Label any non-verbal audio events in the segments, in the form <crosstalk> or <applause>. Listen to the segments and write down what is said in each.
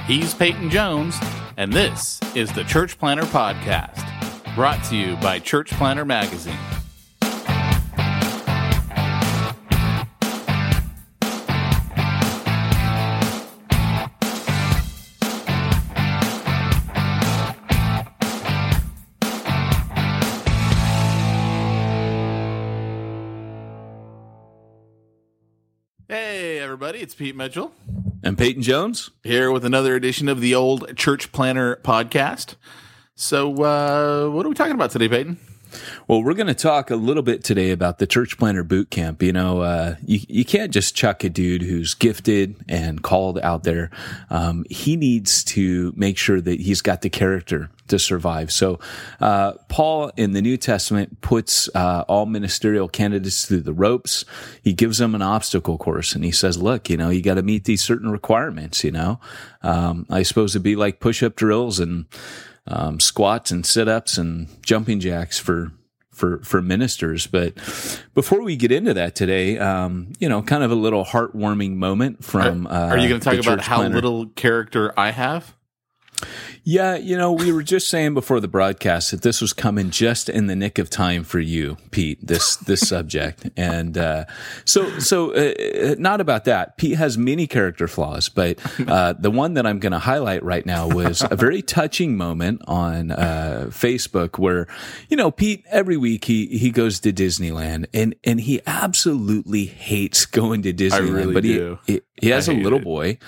He's Peyton Jones, and this is the Church Planter Podcast, brought to you by Church Planter Magazine. Everybody, it's Pete Mitchell. And Peyton Jones. Here with another edition of the old Church Planter podcast. So, uh, what are we talking about today, Peyton? Well, we're going to talk a little bit today about the church planter boot camp. You know, uh, you, you can't just chuck a dude who's gifted and called out there. Um, he needs to make sure that he's got the character to survive. So, uh, Paul in the New Testament puts uh, all ministerial candidates through the ropes. He gives them an obstacle course and he says, look, you know, you got to meet these certain requirements, you know. Um, I suppose it'd be like push up drills and, um, squats and sit ups and jumping jacks for for for ministers. But before we get into that today, um, you know, kind of a little heartwarming moment from. Are, are you going to uh, talk about how planner. little character I have? Yeah, you know, we were just saying before the broadcast that this was coming just in the nick of time for you, Pete. This this subject, <laughs> and uh, so so uh, not about that. Pete has many character flaws, but uh, the one that I'm going to highlight right now was a very touching moment on uh, Facebook where you know Pete every week he he goes to Disneyland and and he absolutely hates going to Disneyland, really but he, he, he has a little it. boy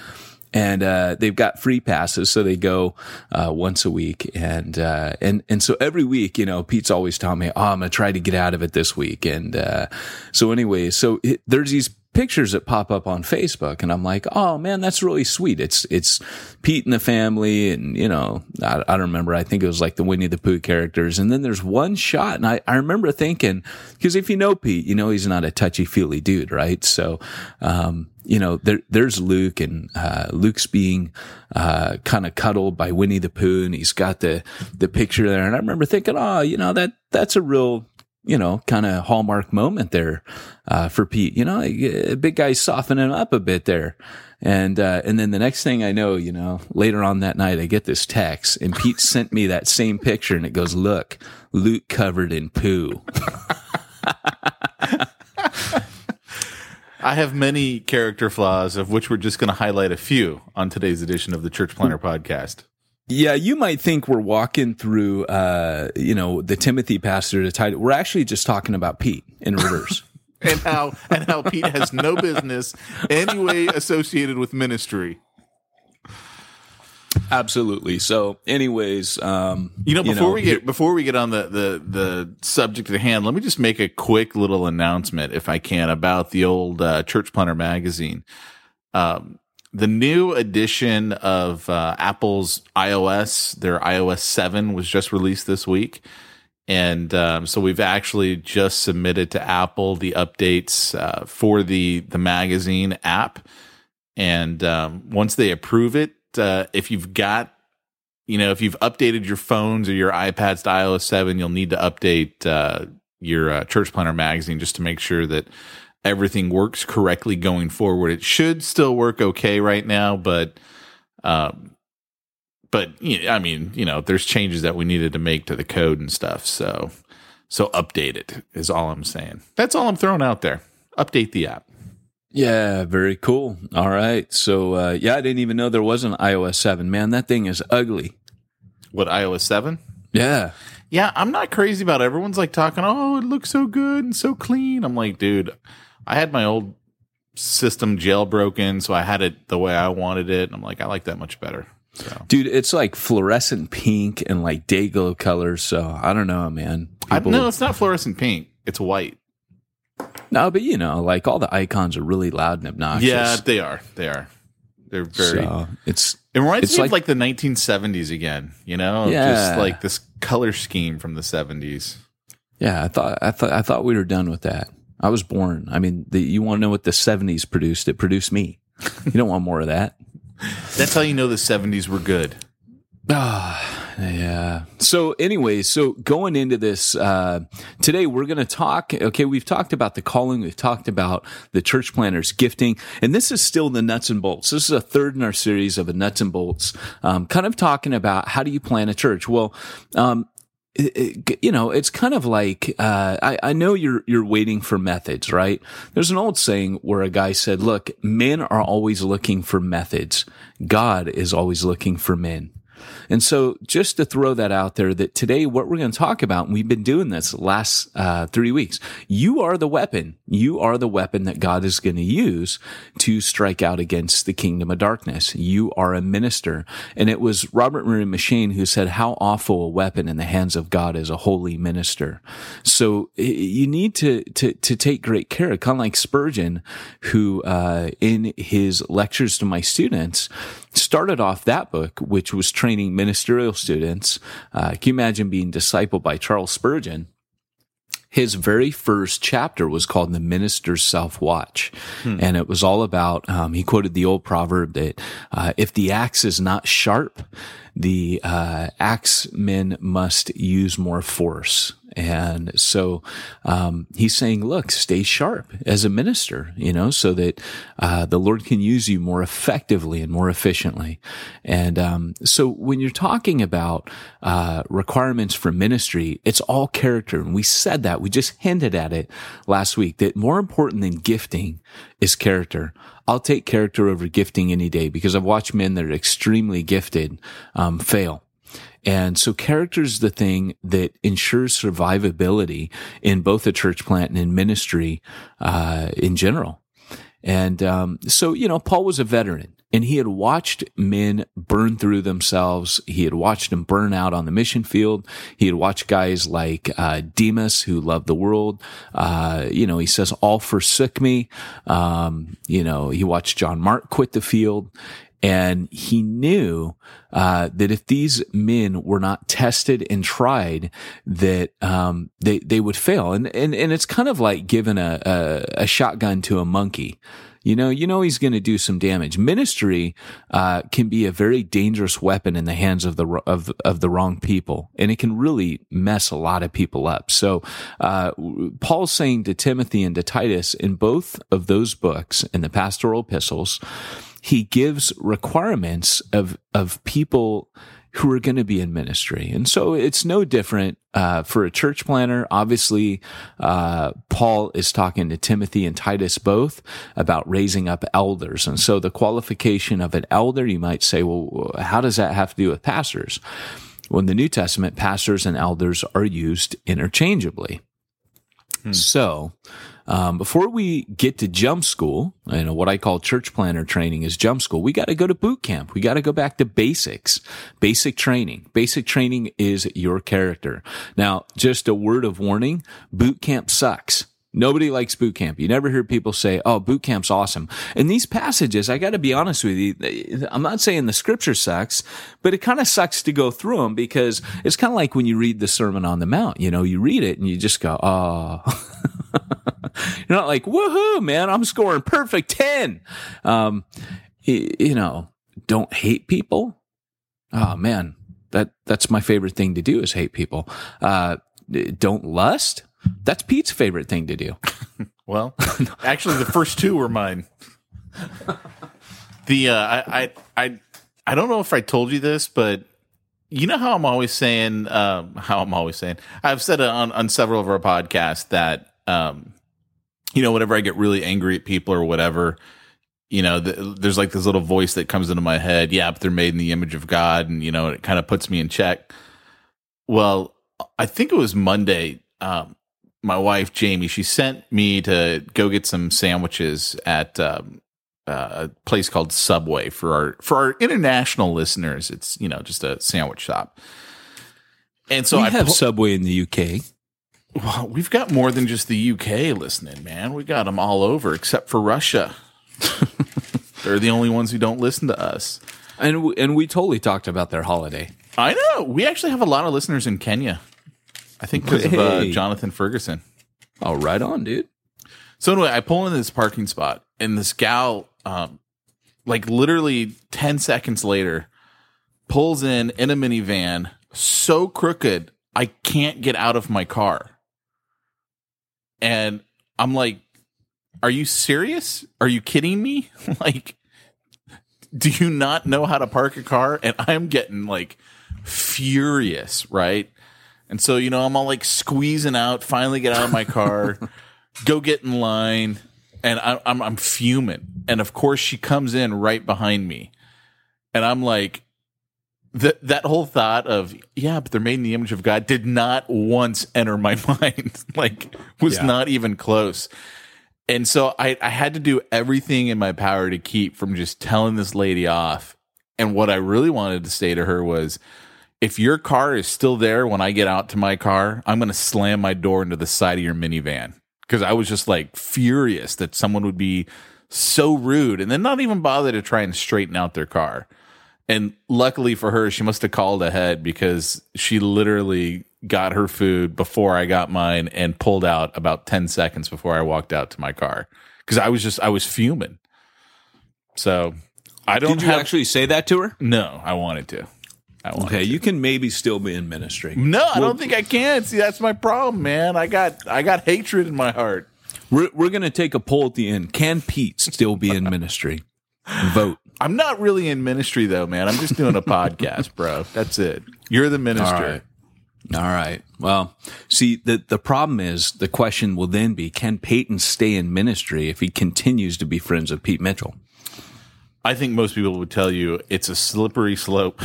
and uh, they've got free passes, so they go uh, once a week, and uh, and and so every week, you know, Pete's always telling me, "Oh, I'm gonna try to get out of it this week," and uh, so anyway, so it, there's these pictures that pop up on Facebook and I'm like, oh man, that's really sweet. It's, it's Pete and the family. And, you know, I, I, don't remember. I think it was like the Winnie the Pooh characters. And then there's one shot. And I, I remember thinking, cause if you know Pete, you know, he's not a touchy feely dude, right? So, um, you know, there, there's Luke and, uh, Luke's being, uh, kind of cuddled by Winnie the Pooh and he's got the, the picture there. And I remember thinking, oh, you know, that, that's a real, you know, kind of hallmark moment there uh, for Pete. You know, a big guy softening up a bit there. And uh, and then the next thing I know, you know, later on that night, I get this text, and Pete <laughs> sent me that same picture, and it goes, "Look, Luke covered in poo." <laughs> I have many character flaws, of which we're just going to highlight a few on today's edition of the Church Planter podcast. Yeah, you might think we're walking through, uh, you know, the Timothy pastor to Titus. We're actually just talking about Pete in reverse. <laughs> and how and how Pete has no business anyway associated with ministry. Absolutely. So, anyways, um, you know, before you know, we get before we get on the, the the subject at hand, let me just make a quick little announcement, if I can, about the old uh, Church Planter magazine. Um, the new edition of uh, Apple's iOS, their iOS 7 was just released this week. And um, so we've actually just submitted to Apple the updates uh, for the, the magazine app. And um, once they approve it, uh, if you've got, you know, if you've updated your phones or your iPads to iOS 7, you'll need to update uh, your uh, church planter magazine just to make sure that everything works correctly going forward. It should still work okay right now, but um, but I mean, you know, there's changes that we needed to make to the code and stuff. So so update it is all I'm saying. That's all I'm throwing out there. Update the app. Yeah, very cool. All right. So, uh, yeah, I didn't even know there was an iOS 7. Man, that thing is ugly. What, iOS 7? Yeah. Yeah, I'm not crazy about it. Everyone's like talking, oh, it looks so good and so clean. I'm like, dude, I had my old system jailbroken, so I had it the way I wanted it. I'm like, I like that much better. So. Dude, it's like fluorescent pink and like day glow colors. So I don't know, man. People, I, no, it's not fluorescent pink. It's white. No, but you know, like all the icons are really loud and obnoxious. Yeah, they are. They are. They're very. So it's. It reminds it's me like, of like the 1970s again. You know, yeah. just like this color scheme from the 70s. Yeah, I thought I thought I thought we were done with that. I was born. I mean, the, you want to know what the 70s produced? It produced me. You don't want more of that. That's how you know the 70s were good. Ah, <sighs> yeah. So, anyway, so going into this uh, today, we're going to talk. Okay, we've talked about the calling, we've talked about the church planters gifting, and this is still the nuts and bolts. This is a third in our series of a nuts and bolts, um, kind of talking about how do you plan a church. Well, um, it, you know, it's kind of like uh, I, I know you're you're waiting for methods, right? There's an old saying where a guy said, "Look, men are always looking for methods. God is always looking for men." And so just to throw that out there that today, what we're going to talk about, and we've been doing this last uh, three weeks, you are the weapon. You are the weapon that God is going to use to strike out against the kingdom of darkness. You are a minister. And it was Robert Murray M'Cheyne who said, how awful a weapon in the hands of God is a holy minister. So you need to, to, to take great care, kind of like Spurgeon, who, uh, in his lectures to my students, started off that book, which was training ministerial students. Uh, can you imagine being discipled by Charles Spurgeon? His very first chapter was called The Minister's Self Watch. Hmm. And it was all about, um, he quoted the old proverb that, uh, if the axe is not sharp, the, uh, axemen must use more force. And so um, he's saying, look, stay sharp as a minister, you know, so that uh, the Lord can use you more effectively and more efficiently. And um, so when you're talking about uh, requirements for ministry, it's all character. And we said that, we just hinted at it last week, that more important than gifting is character. I'll take character over gifting any day because I've watched men that are extremely gifted um, fail and so character is the thing that ensures survivability in both a church plant and in ministry, uh, in general. And, um, so, you know, Paul was a veteran and he had watched men burn through themselves. He had watched them burn out on the mission field. He had watched guys like, uh, Demas who loved the world. Uh, you know, he says, all forsook me. Um, you know, he watched John Mark quit the field and he knew uh, that if these men were not tested and tried, that um, they they would fail. And and and it's kind of like giving a a, a shotgun to a monkey. You know, you know he's going to do some damage. Ministry uh, can be a very dangerous weapon in the hands of the of of the wrong people, and it can really mess a lot of people up. So, uh, Paul's saying to Timothy and to Titus in both of those books, in the pastoral epistles, he gives requirements of, of people who are going to be in ministry. And so it's no different uh, for a church planter. Obviously, uh, Paul is talking to Timothy and Titus both about raising up elders. And so the qualification of an elder, you might say, well, how does that have to do with pastors? Well, in the New Testament, pastors and elders are used interchangeably. Hmm. So, um, before we get to jump school, you know, what I call church planter training is jump school. We got to go to boot camp. We got to go back to basics, basic training. Basic training is your character. Now, just a word of warning, boot camp sucks. Nobody likes boot camp. You never hear people say, "Oh, boot camp's awesome." In these passages, I got to be honest with you, I'm not saying the scripture sucks, but it kind of sucks to go through them because it's kind of like when you read the Sermon on the Mount. You know, you read it and you just go, "Oh." <laughs> You're not like, woohoo, man, I'm scoring perfect 10. Um, you know, don't hate people. Oh man, that, that's my favorite thing to do is hate people. Uh, don't lust. That's Pete's favorite thing to do. <laughs> Well, actually, the first two were mine. The uh, I, I I don't know if I told you this, but you know how I'm always saying um, how I'm always saying I've said on on several of our podcasts that um, you know whenever I get really angry at people or whatever, you know, the, there's like this little voice that comes into my head. Yeah, but they're made in the image of God, and you know, it kind of puts me in check. Well, I think it was Monday. Um, my wife Jamie, she sent me to go get some sandwiches at um, uh, a place called Subway for our for our international listeners. It's you know just a sandwich shop. And so we I have Subway in the UK. well, we've got more than just the UK listening, man. We got them all over except for Russia. <laughs> They're the only ones who don't listen to us. And w- and we totally talked about their holiday. I know. We actually have a lot of listeners in Kenya. I think because of uh, Jonathan Ferguson. Oh, right on, dude. So anyway, I pull into this parking spot, and this gal, um, like literally ten seconds later, pulls in in a minivan, so crooked I can't get out of my car. And I'm like, "Are you serious? Are you kidding me? <laughs> like, do you not know how to park a car?" And I'm getting like furious, right? And so, you know, I'm all like squeezing out, finally get out of my car, <laughs> go get in line, and I, I'm I'm fuming. And of course, she comes in right behind me, and I'm like, that that whole thought of yeah, but they're made in the image of God did not once enter my <laughs> mind. like, was Yeah. not even close. And so I, I had to do everything in my power to keep from just telling this lady off. And what I really wanted to say to her was, if your car is still there when I get out to my car, I'm going to slam my door into the side of your minivan. Because I was just like furious that someone would be so rude and then not even bother to try and straighten out their car. And luckily for her, she must have called ahead because she literally got her food before I got mine and pulled out about 10 seconds before I walked out to my car. Because I was just, I was fuming. So I don't Did you have, actually say that to her? no, I wanted to. I wanted Okay, you can maybe still be in ministry. no, I don't think I can. See, that's my problem, man. I got I got hatred in my heart. We're we're gonna take a poll at the end. Can Pete still be in ministry? Vote. I'm not really in ministry though, man. I'm just doing a podcast, bro. That's it. You're the minister. All right. All right. Well, see, the, the problem is the question will then be can Peyton stay in ministry if he continues to be friends with Pete Mitchell? I think most people would tell you it's a slippery slope.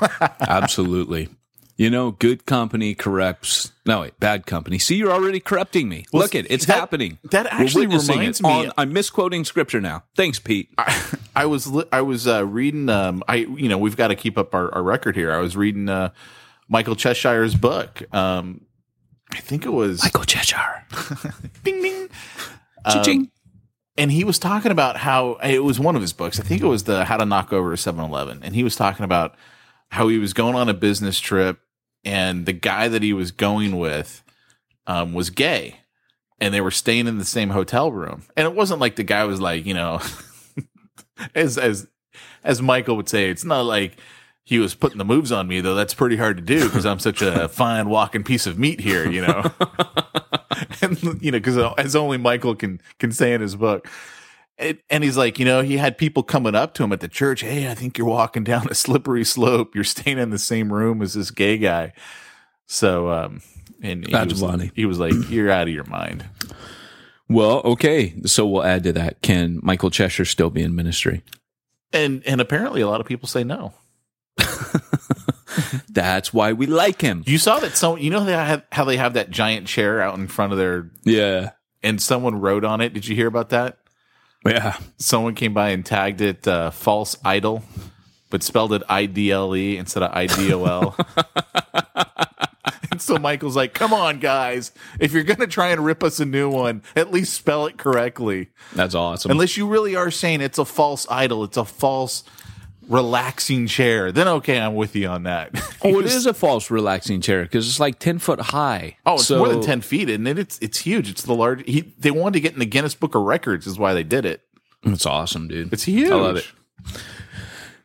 <laughs> Absolutely. You know, good company corrupts. No, wait, bad company. See, you're already corrupting me. Look it, it's that- happening. that actually reminds me- on- I'm misquoting scripture now. Thanks, Pete. I was li- I was uh, reading. Um, I you know we've got to keep up our, our record here. I was reading uh, Michael Cheshire's book. Um, I think it was Michael Cheshire. <laughs> ding ding. Cha-ching. And he was talking about how it was one of his books. I think it was the How to Knock Over a 7-Eleven. And he was talking about how he was going on a business trip and the guy that he was going with um, was gay and they were staying in the same hotel room. And it wasn't like the guy was like, you know, <laughs> as as as Michael would say, it's not like he was putting the moves on me though. That's pretty hard to do because I'm such a <laughs> fine walking piece of meat here, you know. <laughs> and you know, because as only Michael can can say in his book. It, and he's like, you know, he had people coming up to him at the church. Hey, I think you're walking down a slippery slope. You're staying in the same room as this gay guy. So, um, and he was. He was like, "You're out of your mind." Well, okay. So we'll add to that. Can Michael Cheshire still be in ministry? And and apparently, a lot of people say no. <laughs> That's why we like him. You saw that some, you know, they have, how they have that giant chair out in front of their, Yeah. and someone wrote on it. Did you hear about that? Yeah. Someone came by and tagged it uh, "false idol," but spelled it I D L E instead of I D O L. <laughs> <laughs> And so Michael's like, "Come on, guys! If you're gonna try and rip us a new one, at least spell it correctly. That's awesome. Unless you really are saying it's a false idol, it's a false." Relaxing chair, then okay, I'm with you on that. oh, it <laughs> is a false relaxing chair because it's like 10 foot high. Oh, it's So- more than ten feet, and it? It's it's huge. It's the large. He they wanted to get in the Guinness Book of Records, is why they did it. It's awesome, dude. It's huge. I love it.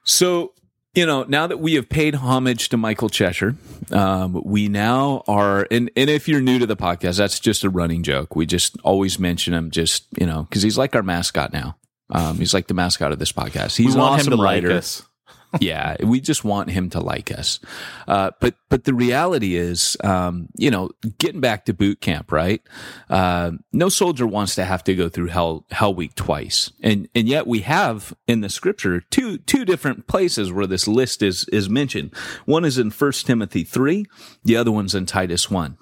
So you know, now that we have paid homage to Michael Cheshire, um, we now are, and, and if you're new to the podcast, that's just a running joke. We just always mention him just, you know, cause he's like our mascot now. Um, he's like the mascot of this podcast. He's we an want awesome him to writer. like us. <laughs> yeah, we just want him to like us. Uh, but but the reality is, um, you know, getting back to boot camp, right? Uh, no soldier wants to have to go through hell hell week twice, and and yet we have in the scripture two two different places where this list is is mentioned. One is in First Timothy three, the other one's in Titus one.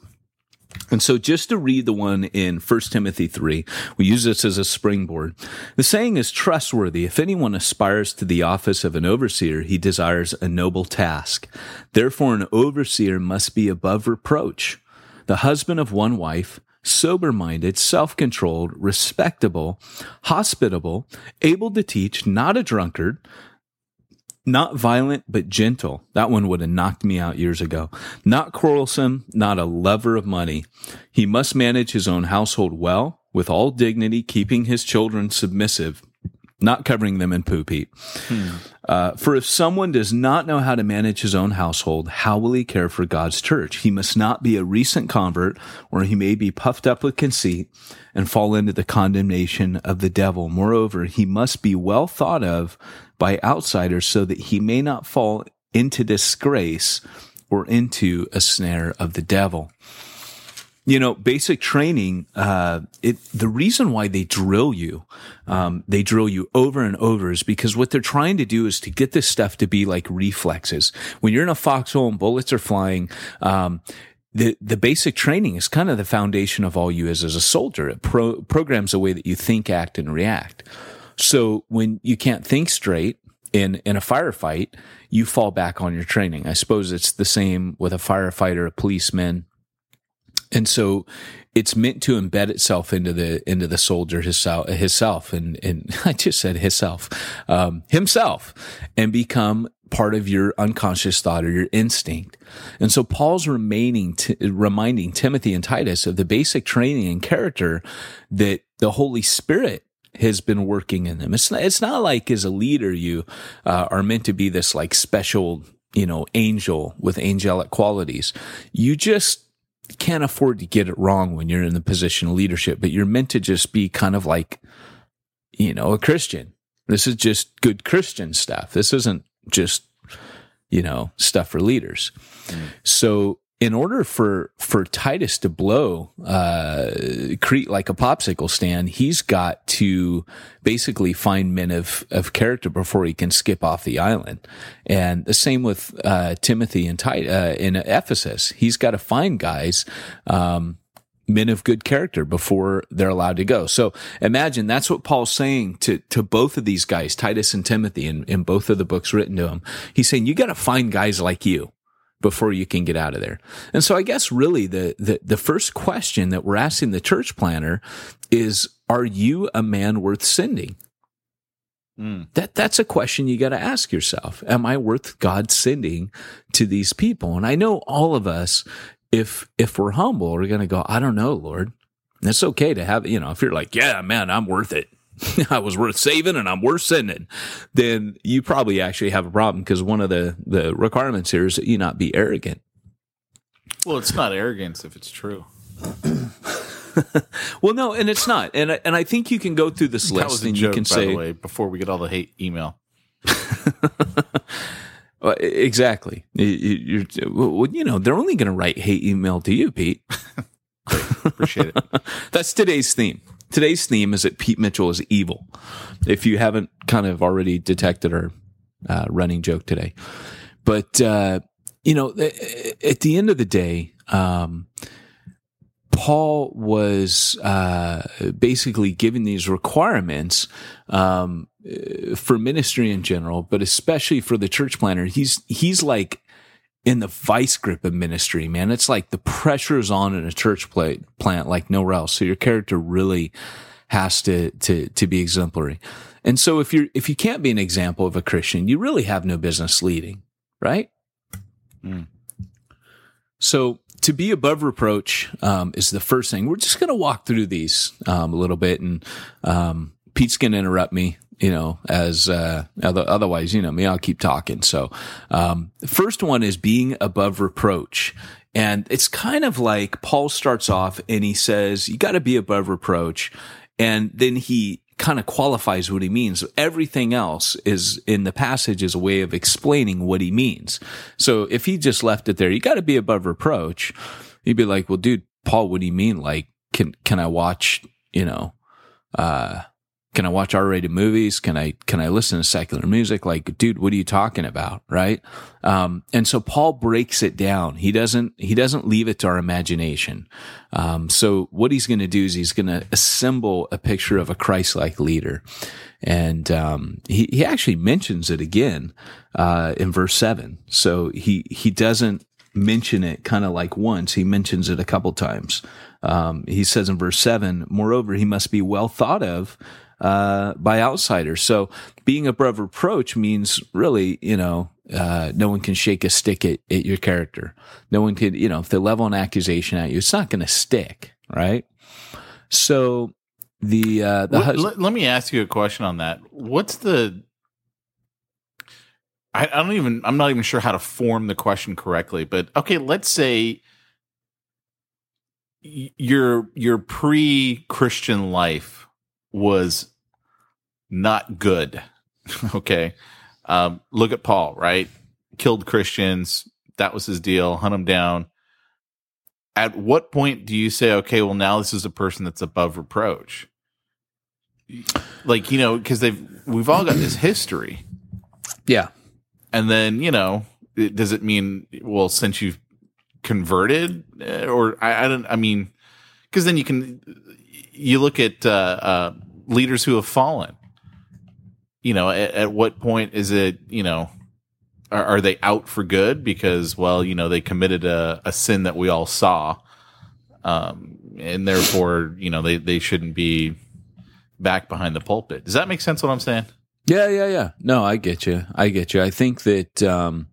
And so just to read the one in 1 Timothy 3, we use this as a springboard. The saying is trustworthy. If anyone aspires to the office of an overseer, he desires a noble task. Therefore, an overseer must be above reproach, the husband of one wife, sober minded, self controlled, respectable, hospitable, able to teach, not a drunkard, not violent, but gentle. That one would have knocked me out years ago. Not quarrelsome, not a lover of money. He must manage his own household well, with all dignity, keeping his children submissive, not covering them in poop heap. Uh, for if someone does not know how to manage his own household, how will he care for God's church? He must not be a recent convert, or he may be puffed up with conceit and fall into the condemnation of the devil. Moreover, he must be well thought of by outsiders so that he may not fall into disgrace or into a snare of the devil you know, basic training, uh, it, the reason why they drill you, um, they drill you over and over is because what they're trying to do is to get this stuff to be like reflexes. When you're in a foxhole and bullets are flying, um, the, the basic training is kind of the foundation of all you is as a soldier. It pro- programs the way that you think, act, and react. So when you can't think straight in, in a firefight, you fall back on your training. I suppose it's the same with a firefighter, a policeman, and so it's meant to embed itself into the into the soldier himself himself and and <laughs> I just said himself um, himself and become part of your unconscious thought or your instinct. And so Paul's remaining t- reminding Timothy and Titus of the basic training and character that the Holy Spirit has been working in them. It's not, it's not like as a leader you uh, are meant to be this like special you know angel with angelic qualities. You just can't afford to get it wrong when you're in the position of leadership, but you're meant to just be kind of like, you know, a Christian. This is just good Christian stuff. This isn't just, you know, stuff for leaders. Mm. So in order for for Titus to blow uh, Crete like a popsicle stand, he's got to basically find men of of character before he can skip off the island. And the same with uh, Timothy and uh, in Ephesus, he's got to find guys. Um, men of good character before they're allowed to go. So imagine that's what Paul's saying to, to both of these guys, Titus and Timothy, in, in both of the books written to him. He's saying, you got to find guys like you before you can get out of there. And so I guess really the, the, the first question that we're asking the church planter is, are you a man worth sending? Mm. That that's a question you got to ask yourself. Am I worth God sending to these people? And I know all of us, if if we're humble, we're going to go, I don't know, Lord. And it's okay to have, you know, if you're like, yeah, man, I'm worth it. <laughs> I was worth saving and I'm worth sending, then you probably actually have a problem because one of the, the requirements here is that you not be arrogant. Well, it's not arrogance if it's true. <laughs> well, no, and it's not. And I, and I think you can go through this list and you can say, way, before we get all the hate email. <laughs> well, exactly. You, well, you know, they're only going to write hate email to you, Pete. Appreciate it. That's today's theme. Today's theme is that Pete Mitchell is evil. If you haven't kind of already detected our uh, running joke today, but uh, you know, at the end of the day, um, Paul was uh, basically given these requirements um, for ministry in general, but especially for the church planter. He's he's like in the vice grip of ministry, man. It's like the pressure is on in a church plant like nowhere else. So your character really has to to to be exemplary. And so if you're if you can't be an example of a Christian, you really have no business leading, right? Mm. So to be above reproach um, is the first thing. We're just going to walk through these um, a little bit, and um, Pete's going to interrupt me you know, as, uh, otherwise, you know me, I'll keep talking. So, um, first one is being above reproach. And it's kind of like Paul starts off and he says, you got to be above reproach. And then he kind of qualifies what he means. Everything else is in the passage is a way of explaining what he means. So if he just left it there, you got to be above reproach. He'd be like, well, dude, Paul, what do you mean? Like, can, can I watch, you know, uh, can I watch R-rated movies? Can I can I listen to secular music? Like, dude, what are you talking about, right? Um, and so Paul breaks it down. He doesn't he doesn't leave it to our imagination. Um, so what he's going to do is he's going to assemble a picture of a Christ-like leader, and um, he he actually mentions it again uh, in verse seven. So he he doesn't mention it kind of like once. He mentions it a couple times. Um, he says in verse seven, moreover, he must be well thought of uh, by outsiders. So being above reproach means really, you know, uh, no one can shake a stick at, at your character. No one could, you know, if they level an accusation at you, it's not going to stick, right? So the uh, the hus- let, let, me ask you a question on that. What's the I, I don't even I'm not even sure how to form the question correctly, but okay, let's say your your pre-Christian life was not good. <laughs> okay. Um, look at Paul, right? Killed Christians. That was his deal. Hunt him down. At what point do you say, okay, well, now this is a person that's above reproach? Like, you know, because they've, we've all got this history. Yeah. And then, you know, it, does it mean, well, since you've converted eh, or I, I don't, I mean, because then you can, you look at, uh, uh, leaders who have fallen you know, at, at what point is it, you know, are, are, they out for good because, well, you know, they committed a, a sin that we all saw, um, and therefore, you know, they they shouldn't be back behind the pulpit. Does that make sense? What I'm saying? Yeah, yeah, yeah. No, I get you. I get you. I think that. Um,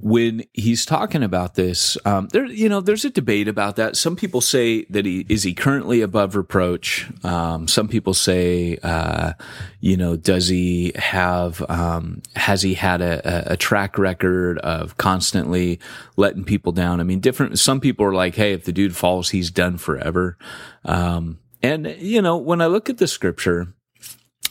when he's talking about this, um, there, you know, there's a debate about that. Some people say that he is he currently above reproach. Um, some people say, uh, you know, does he have, um, has he had a, a, track record of constantly letting people down? I mean, different. Some people are like, hey, if the dude falls, he's done forever. Um, and you know, when I look at the scripture,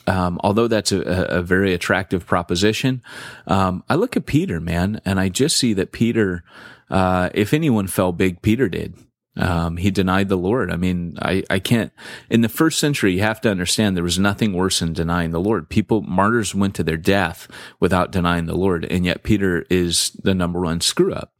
um, although that's a, a, very attractive proposition, um, I look at Peter, man, and I just see that Peter, uh, if anyone fell big, Peter did. Um, he denied the Lord. I mean, I, I can't, in the first century, you have to understand there was nothing worse than denying the Lord. People, martyrs went to their death without denying the Lord. And yet Peter is the number one screw up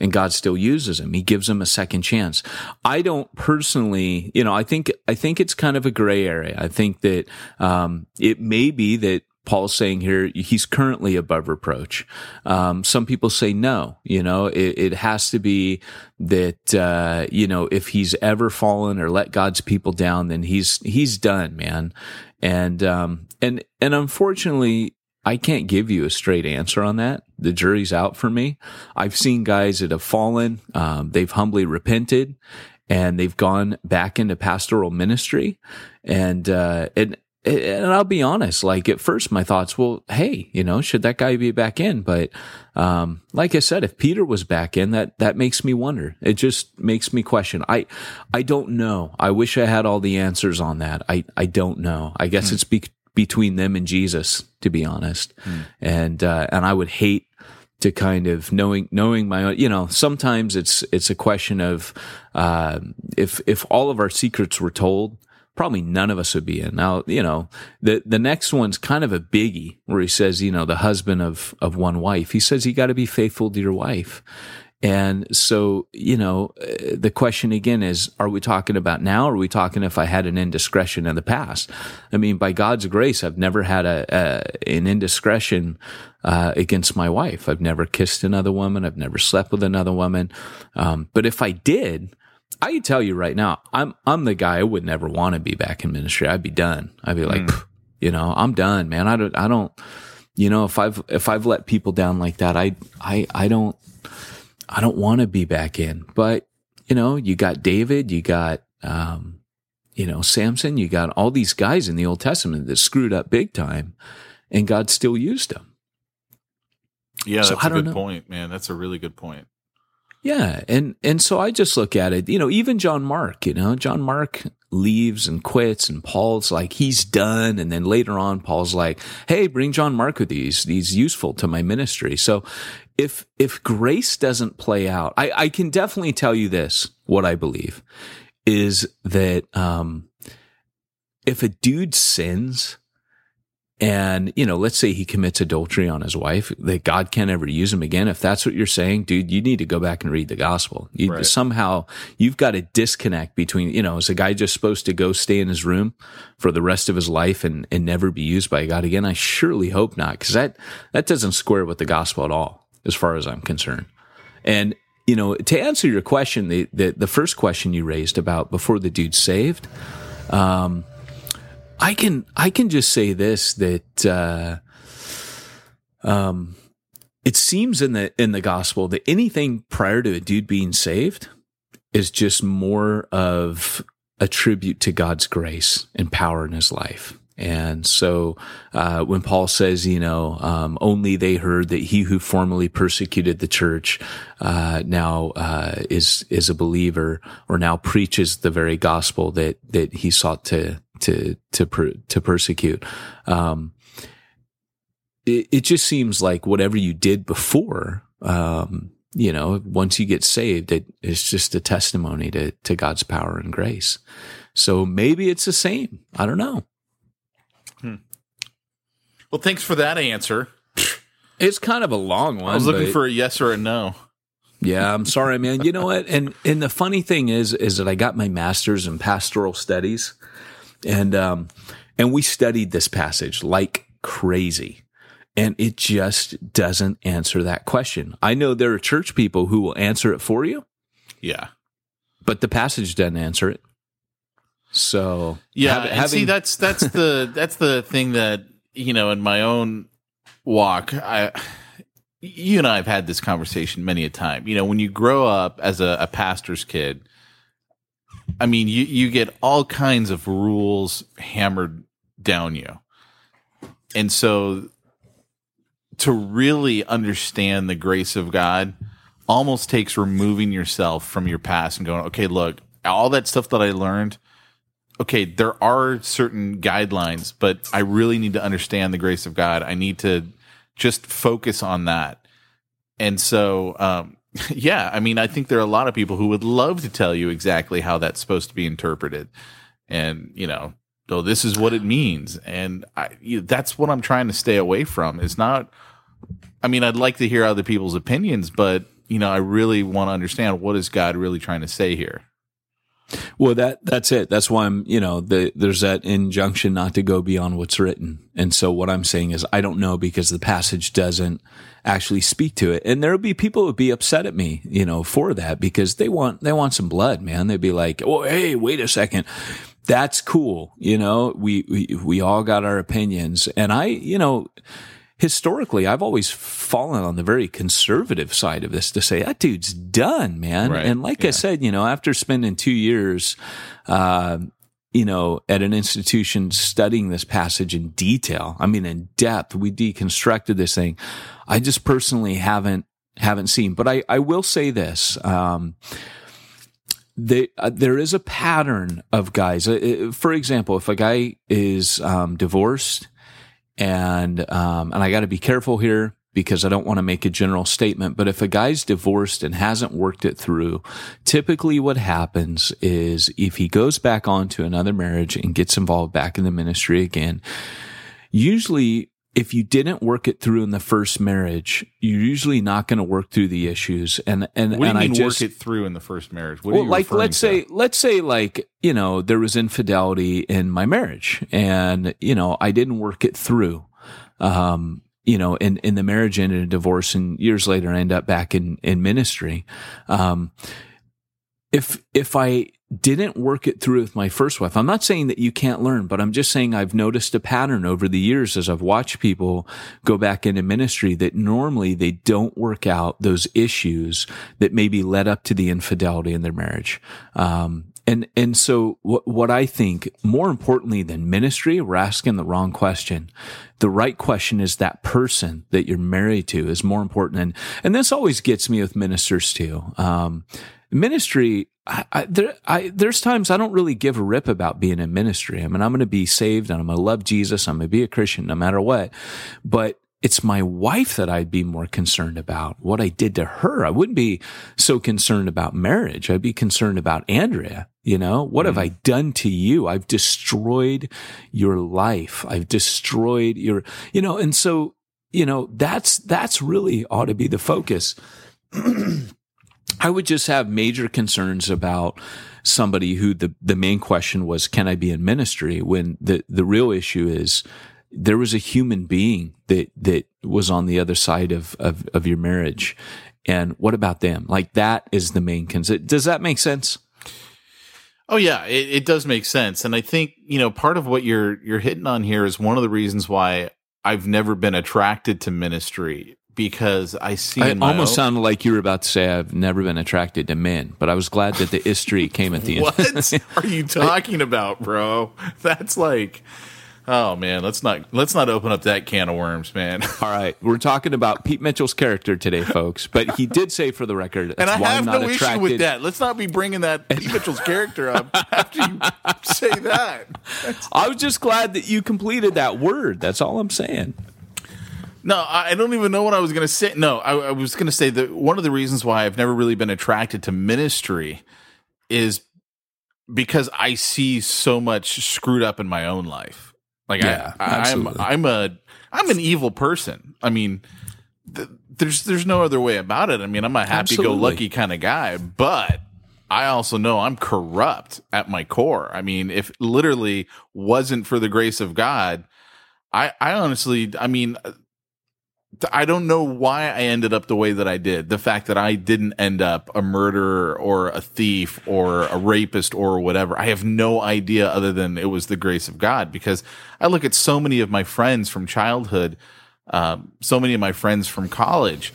and God still uses him. He gives him a second chance. I don't personally, you know, I think, I think it's kind of a gray area. I think that, um, it may be that Paul's saying here he's currently above reproach. Um, some people say no. You know, it, it has to be that uh, you know if he's ever fallen or let God's people down, then he's he's done, man. And um, and and unfortunately, I can't give you a straight answer on that. The jury's out for me. I've seen guys that have fallen. Um, they've humbly repented and they've gone back into pastoral ministry. And, uh, and, and I'll be honest, like at first my thoughts, well, hey, you know, should that guy be back in? But, um, like I said, if Peter was back in, that, that makes me wonder. It just makes me question. I, I don't know. I wish I had all the answers on that. I, I don't know. I guess mm. it's be- between them and Jesus, to be honest. Mm. And, uh, and I would hate to kind of knowing knowing my own you know sometimes it's it's a question of uh, if if all of our secrets were told probably none of us would be in. Now, you know, the the next one's kind of a biggie where he says, you know, the husband of of one wife. He says you got to be faithful to your wife. And so, you know, the question again is, are we talking about now? Or are we talking if I had an indiscretion in the past? I mean, by God's grace, I've never had a, a an indiscretion uh, against my wife. I've never kissed another woman. I've never slept with another woman. Um, but if I did, I can tell you right now, I'm I'm the guy I would never want to be back in ministry. I'd be done. I'd be like, mm. you know, I'm done, man. I don't I don't you know, if I've if I've let people down like that, I I I don't I don't want to be back in. But, you know, you got David, you got um you know, Samson, you got all these guys in the Old Testament that screwed up big time and God still used them. Yeah, So that's a good know. point, man. That's a really good point. Yeah, and and so I just look at it, you know, even John Mark, you know, John Mark leaves and quits and Paul's like he's done and then later on Paul's like, "Hey, bring John Mark with. He's, he's useful to my ministry." So if if grace doesn't play out, I I can definitely tell you this, what I believe is that um if a dude sins and, you know, let's say he commits adultery on his wife, that God can't ever use him again. If that's what you're saying, dude, you need to go back and read the gospel. You Right. somehow you've got a disconnect between, you know, is a guy just supposed to go stay in his room for the rest of his life and, and never be used by God again? I surely hope not, because that that doesn't square with the gospel at all, as far as I'm concerned. And you know, to answer your question, the the, the first question you raised about before the dude's saved, um, I can I can just say this that uh, um, it seems in the in the gospel that anything prior to a dude being saved is just more of a tribute to God's grace and power in his life. And so, uh, when Paul says, you know, um, only they heard that he who formerly persecuted the church, uh, now, uh, is, is a believer or now preaches the very gospel that, that he sought to, to, to, per, to persecute. Um, it, it just seems like whatever you did before, um, you know, once you get saved, it, it's just a testimony to, to God's power and grace. So maybe it's the same. I don't know. Well, thanks for that answer. It's kind of a long one. I was looking for a yes or a no. Yeah, I'm sorry, man. You know what? And and the funny thing is, is that I got my master's in pastoral studies, and um, and we studied this passage like crazy, and it just doesn't answer that question. I know there are church people who will answer it for you, Yeah. but the passage doesn't answer it. So Yeah, and see that's that's the <laughs> that's the thing that you know in my own walk, I you and I have had this conversation many a time. You know, when you grow up as a, a pastor's kid, I mean, you you get all kinds of rules hammered down you, and so to really understand the grace of God almost takes removing yourself from your past and going, okay, look, all that stuff that I learned okay, there are certain guidelines, but I really need to understand the grace of God. I need to just focus on that. And so, um, <laughs> yeah, I mean, I think there are a lot of people who would love to tell you exactly how that's supposed to be interpreted. And, you know, oh, this is what it means. And I, you that's what I'm trying to stay away from. It's not, I mean, I'd like to hear other people's opinions, but, you know, I really want to understand what is God really trying to say here. Well, that that's it. That's why I'm, you know, the, there's that injunction not to go beyond what's written. And so what I'm saying is I don't know because the passage doesn't actually speak to it. And there'll be people would be upset at me, you know, for that because they want they want some blood, man. They'd be like, "Oh, hey, wait a second. That's cool." You know, we we we all got our opinions. And I, you know, historically, I've always fallen on the very conservative side of this to say that dude's done, man. Right. And like I said, you know, after spending two years, uh, you know, at an institution studying this passage in detail, I mean, in depth, we deconstructed this thing. I just personally haven't haven't seen, but I I will say this. Um, they, uh, there is a pattern of guys. Uh, uh, for example, if a guy is um, divorced and um, and I got to be careful here because I don't want to make a general statement. But if a guy's divorced and hasn't worked it through, typically what happens is if he goes back onto another marriage and gets involved back in the ministry again, usually if you didn't work it through in the first marriage, you're usually not going to work through the issues. And and What do you and mean I just work it through in the first marriage? What well, like let's to? say let's say like you know there was infidelity in my marriage, and you know I didn't work it through. Um, you know, and, and the marriage ended in divorce, and years later I end up back in in ministry. Um, if if I didn't work it through with my first wife, I'm not saying that you can't learn, but I'm just saying I've noticed a pattern over the years as I've watched people go back into ministry that normally they don't work out those issues that maybe led up to the infidelity in their marriage. Um, and and so what what I think more importantly than ministry, we're asking the wrong question. The right question is that person that you're married to is more important, and and this always gets me with ministers too. Um, ministry, I, I, there, I, there's times I don't really give a rip about being in ministry. I mean, I'm going to be saved and I'm going to love Jesus. I'm going to be a Christian no matter what. But it's my wife that I'd be more concerned about what I did to her. I wouldn't be so concerned about marriage. I'd be concerned about Andrea. You know, what mm. have I done to you? I've destroyed your life. I've destroyed your, you know, and so, you know, that's, that's really ought to be the focus. <clears throat> I would just have major concerns about somebody who the, the main question was, can I be in ministry? When the, the real issue is, there was a human being that that was on the other side of of, of your marriage. And what about them? Like that is the main concern does that make sense? Oh yeah. It, it does make sense. And i think you know part of what you're you're hitting on here is one of the reasons why i've never been attracted to ministry because I see. It almost own- sounded like you were about to say I've never been attracted to men, but I was glad that the history <laughs> came at the end. what <laughs> are you talking about, bro? That's like Oh man, let's not let's not open up that can of worms, man. <laughs> All right, we're talking about Pete Mitchell's character today, folks. But he did say, for the record, and I have no attracted. issue with that. Let's not be bringing that Pete Mitchell's character up after you say that. That's... I was just glad that you completed that word. That's all I'm saying. No, I don't even know what I was going to say. No, I, I was going to say that one of the reasons why I've never really been attracted to ministry is because I see so much screwed up in my own life. Like yeah, I, am I'm, I'm a I'm an evil person. I mean, th- there's there's no other way about it. I mean, I'm a happy-go-lucky kind of guy, but I also know I'm corrupt at my core. I mean, if literally wasn't for the grace of God, I I honestly, I mean, I don't know why I ended up the way that I did. The fact that I didn't end up a murderer or a thief or a rapist or whatever. I have no idea other than it was the grace of God because I look at so many of my friends from childhood, um, so many of my friends from college,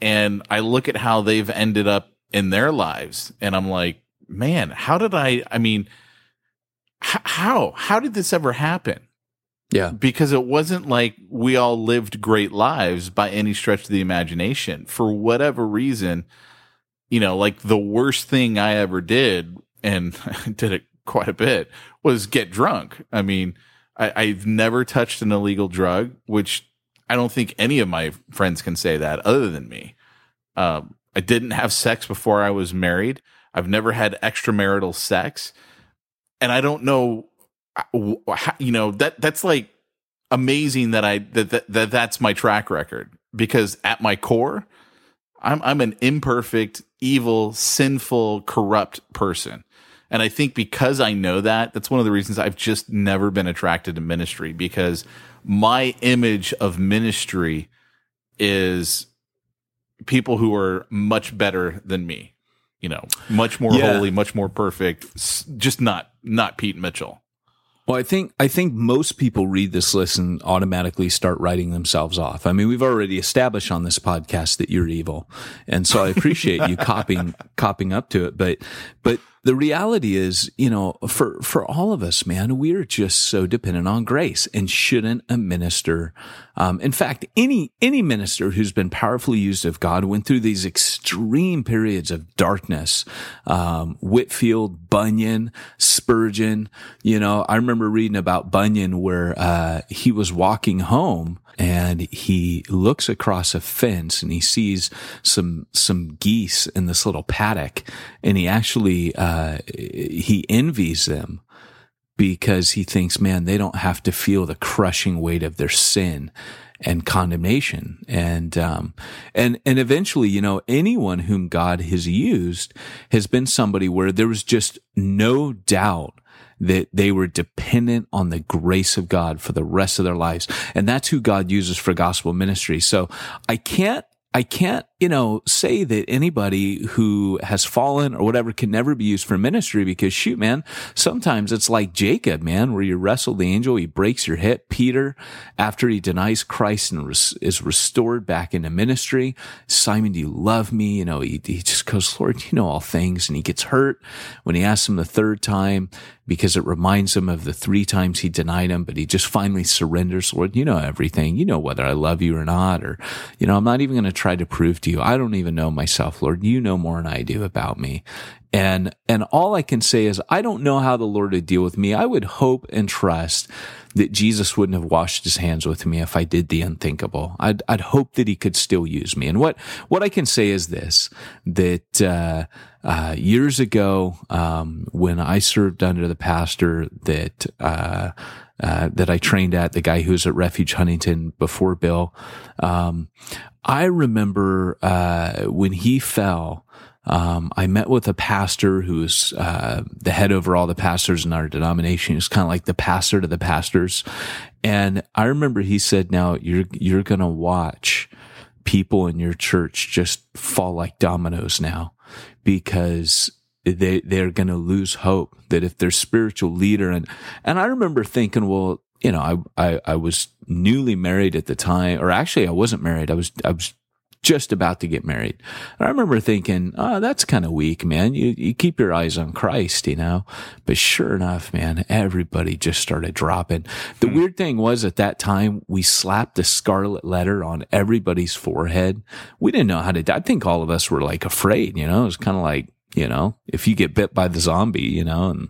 and I look at how they've ended up in their lives and I'm like, man, how did I, I mean, h- how, how did this ever happen? Yeah. Because it wasn't like we all lived great lives by any stretch of the imagination. For whatever reason, you know, like the worst thing I ever did, and I <laughs> did it quite a bit, was get drunk. I mean, I, have never touched an illegal drug, which I don't think any of my friends can say that other than me. Um, I didn't have sex before I was married. I've never had extramarital sex. And I don't know you know that that's like amazing that I that, that, that that's my track record because at my core I'm I'm an imperfect, evil, sinful, corrupt person. And I think because I know that, that's one of the reasons I've just never been attracted to ministry because my image of ministry is people who are much better than me. You know, much more yeah. holy, much more perfect, just not not Pete Mitchell. Well, I think I think most people read this list and automatically start writing themselves off. I mean, we've already established on this podcast that you're evil, and so I appreciate you <laughs> copying copying up to it. But but the reality is, you know, for, for all of us, man, we are just so dependent on grace and shouldn't a minister, um, in fact, any, any minister who's been powerfully used of God went through these extreme periods of darkness. Um, Whitefield, Bunyan, Spurgeon, you know, I remember reading about Bunyan where, uh, he was walking home and he looks across a fence and he sees some some geese in this little paddock. And he actually uh, he envies them because he thinks man they don't have to feel the crushing weight of their sin and condemnation. And um, and and eventually you know anyone whom God has used has been somebody where there was just no doubt that they were dependent on the grace of God for the rest of their lives. And that's who God uses for gospel ministry. So I can't I can't you know, say that anybody who has fallen or whatever can never be used for ministry because shoot, man, sometimes it's like Jacob, man, where you wrestle the angel, he breaks your hip. Peter, after he denies Christ and is restored back into ministry, Simon, do you love me? You know, he, he just goes, Lord, you know all things. And he gets hurt when he asks him the third time because it reminds him of the three times he denied him, but he just finally surrenders. Lord, you know everything. You know whether I love you or not, or, you know, I'm not even going to try to prove to you. I don't even know myself, Lord. You know more than I do about me. And, and all I can say is I don't know how the Lord would deal with me. I would hope and trust that Jesus wouldn't have washed his hands with me if I did the unthinkable. I'd, I'd hope that he could still use me. And what, what I can say is this, that, uh, uh, years ago, um, when I served under the pastor that, uh, uh, that I trained at, the guy who was at Refuge Huntington before Bill, um, I remember, uh, when he fell, um, I met with a pastor who was uh, the head over all the pastors in our denomination. He was kind of like the pastor to the pastors, and I remember he said, "Now you're you're gonna watch people in your church just fall like dominoes now, because." They they're going to lose hope that if their spiritual leader and and I remember thinking, well, you know, I, I, I was newly married at the time, or actually I wasn't married. I was, I was just about to get married. And I remember thinking, oh, that's kind of weak, man. You, you keep your eyes on Christ, you know? But sure enough, man, everybody just started dropping. The hmm. weird thing was at that time, we slapped the scarlet letter on everybody's forehead. We didn't know how to, I think all of us were like afraid, you know? It was kind of like, you know, if you get bit by the zombie, you know, and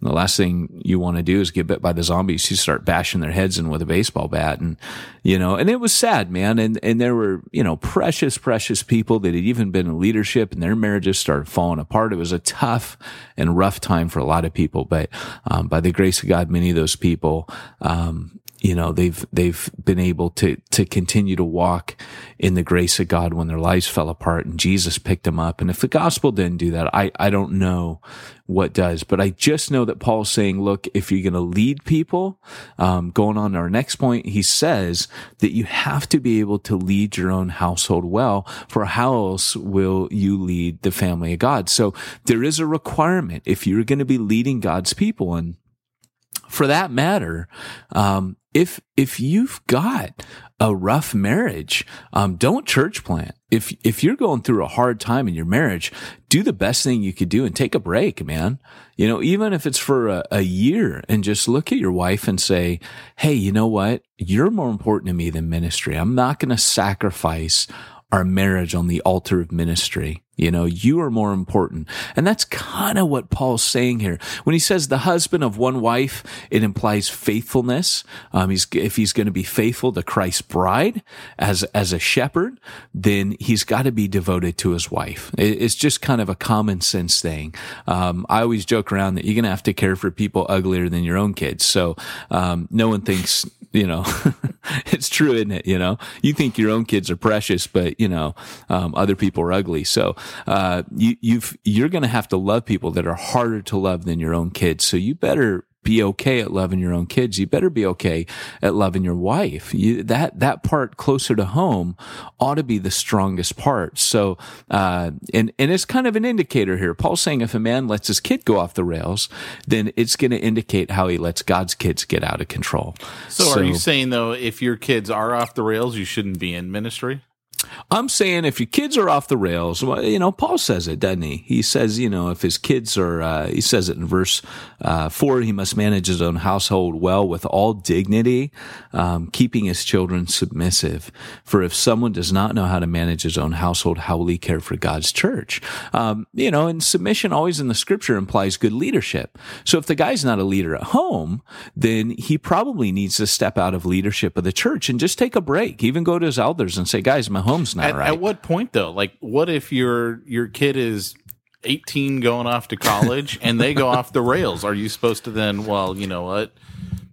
the last thing you want to do is get bit by the zombies, you start bashing their heads in with a baseball bat. And, you know, and it was sad, man. And, and there were, you know, precious, precious people that had even been in leadership and their marriages started falling apart. It was a tough and rough time for a lot of people. But, um, by the grace of God, many of those people, um, you know they've they've been able to to continue to walk in the grace of God when their lives fell apart and Jesus picked them up. And if the gospel didn't do that I I don't know what does. But I just know that Paul's saying look if you're going to lead people um, going on to our next point he says that you have to be able to lead your own household well for how else will you lead the family of God? So there is a requirement if you're going to be leading God's people. And for that matter, um, if if you've got a rough marriage, um, don't church plant. If if you're going through a hard time in your marriage, do the best thing you could do and take a break, man. You know, even if it's for a, a year, and just look at your wife and say, "Hey, you know what? You're more important to me than ministry. I'm not going to sacrifice our marriage on the altar of ministry." You know, you are more important. And that's kind of what Paul's saying here. When he says the husband of one wife, it implies faithfulness. Um, he's, if he's going to be faithful to Christ's bride as, as a shepherd, then he's got to be devoted to his wife. It's just kind of a common sense thing. Um, I always joke around that you're going to have to care for people uglier than your own kids. So, um, no one thinks, you know, <laughs> it's true, isn't it? You know, you think your own kids are precious, but you know, um, other people are ugly. So, uh, you, you've, you're going to have to love people that are harder to love than your own kids. So you better be okay at loving your own kids. You better be okay at loving your wife. You, that, that part closer to home ought to be the strongest part. So, uh, and, and it's kind of an indicator here. Paul's saying if a man lets his kid go off the rails, then it's going to indicate how he lets God's kids get out of control. So, so are you saying though, if your kids are off the rails, you shouldn't be in ministry? I'm saying if your kids are off the rails, well, you know, Paul says it, doesn't he? He says, you know, if his kids are, uh, he says it in verse uh, four, he must manage his own household well with all dignity, um, keeping his children submissive. For if someone does not know how to manage his own household, how will he care for God's church? Um, you know, and submission always in the scripture implies good leadership. So if the guy's not a leader at home, then he probably needs to step out of leadership of the church and just take a break. Even go to his elders and say, guys, my home's not at, right. At what point though? Like, what if your your kid is 18 going off to college and they go off the rails? Are you supposed to then? Well, you know what?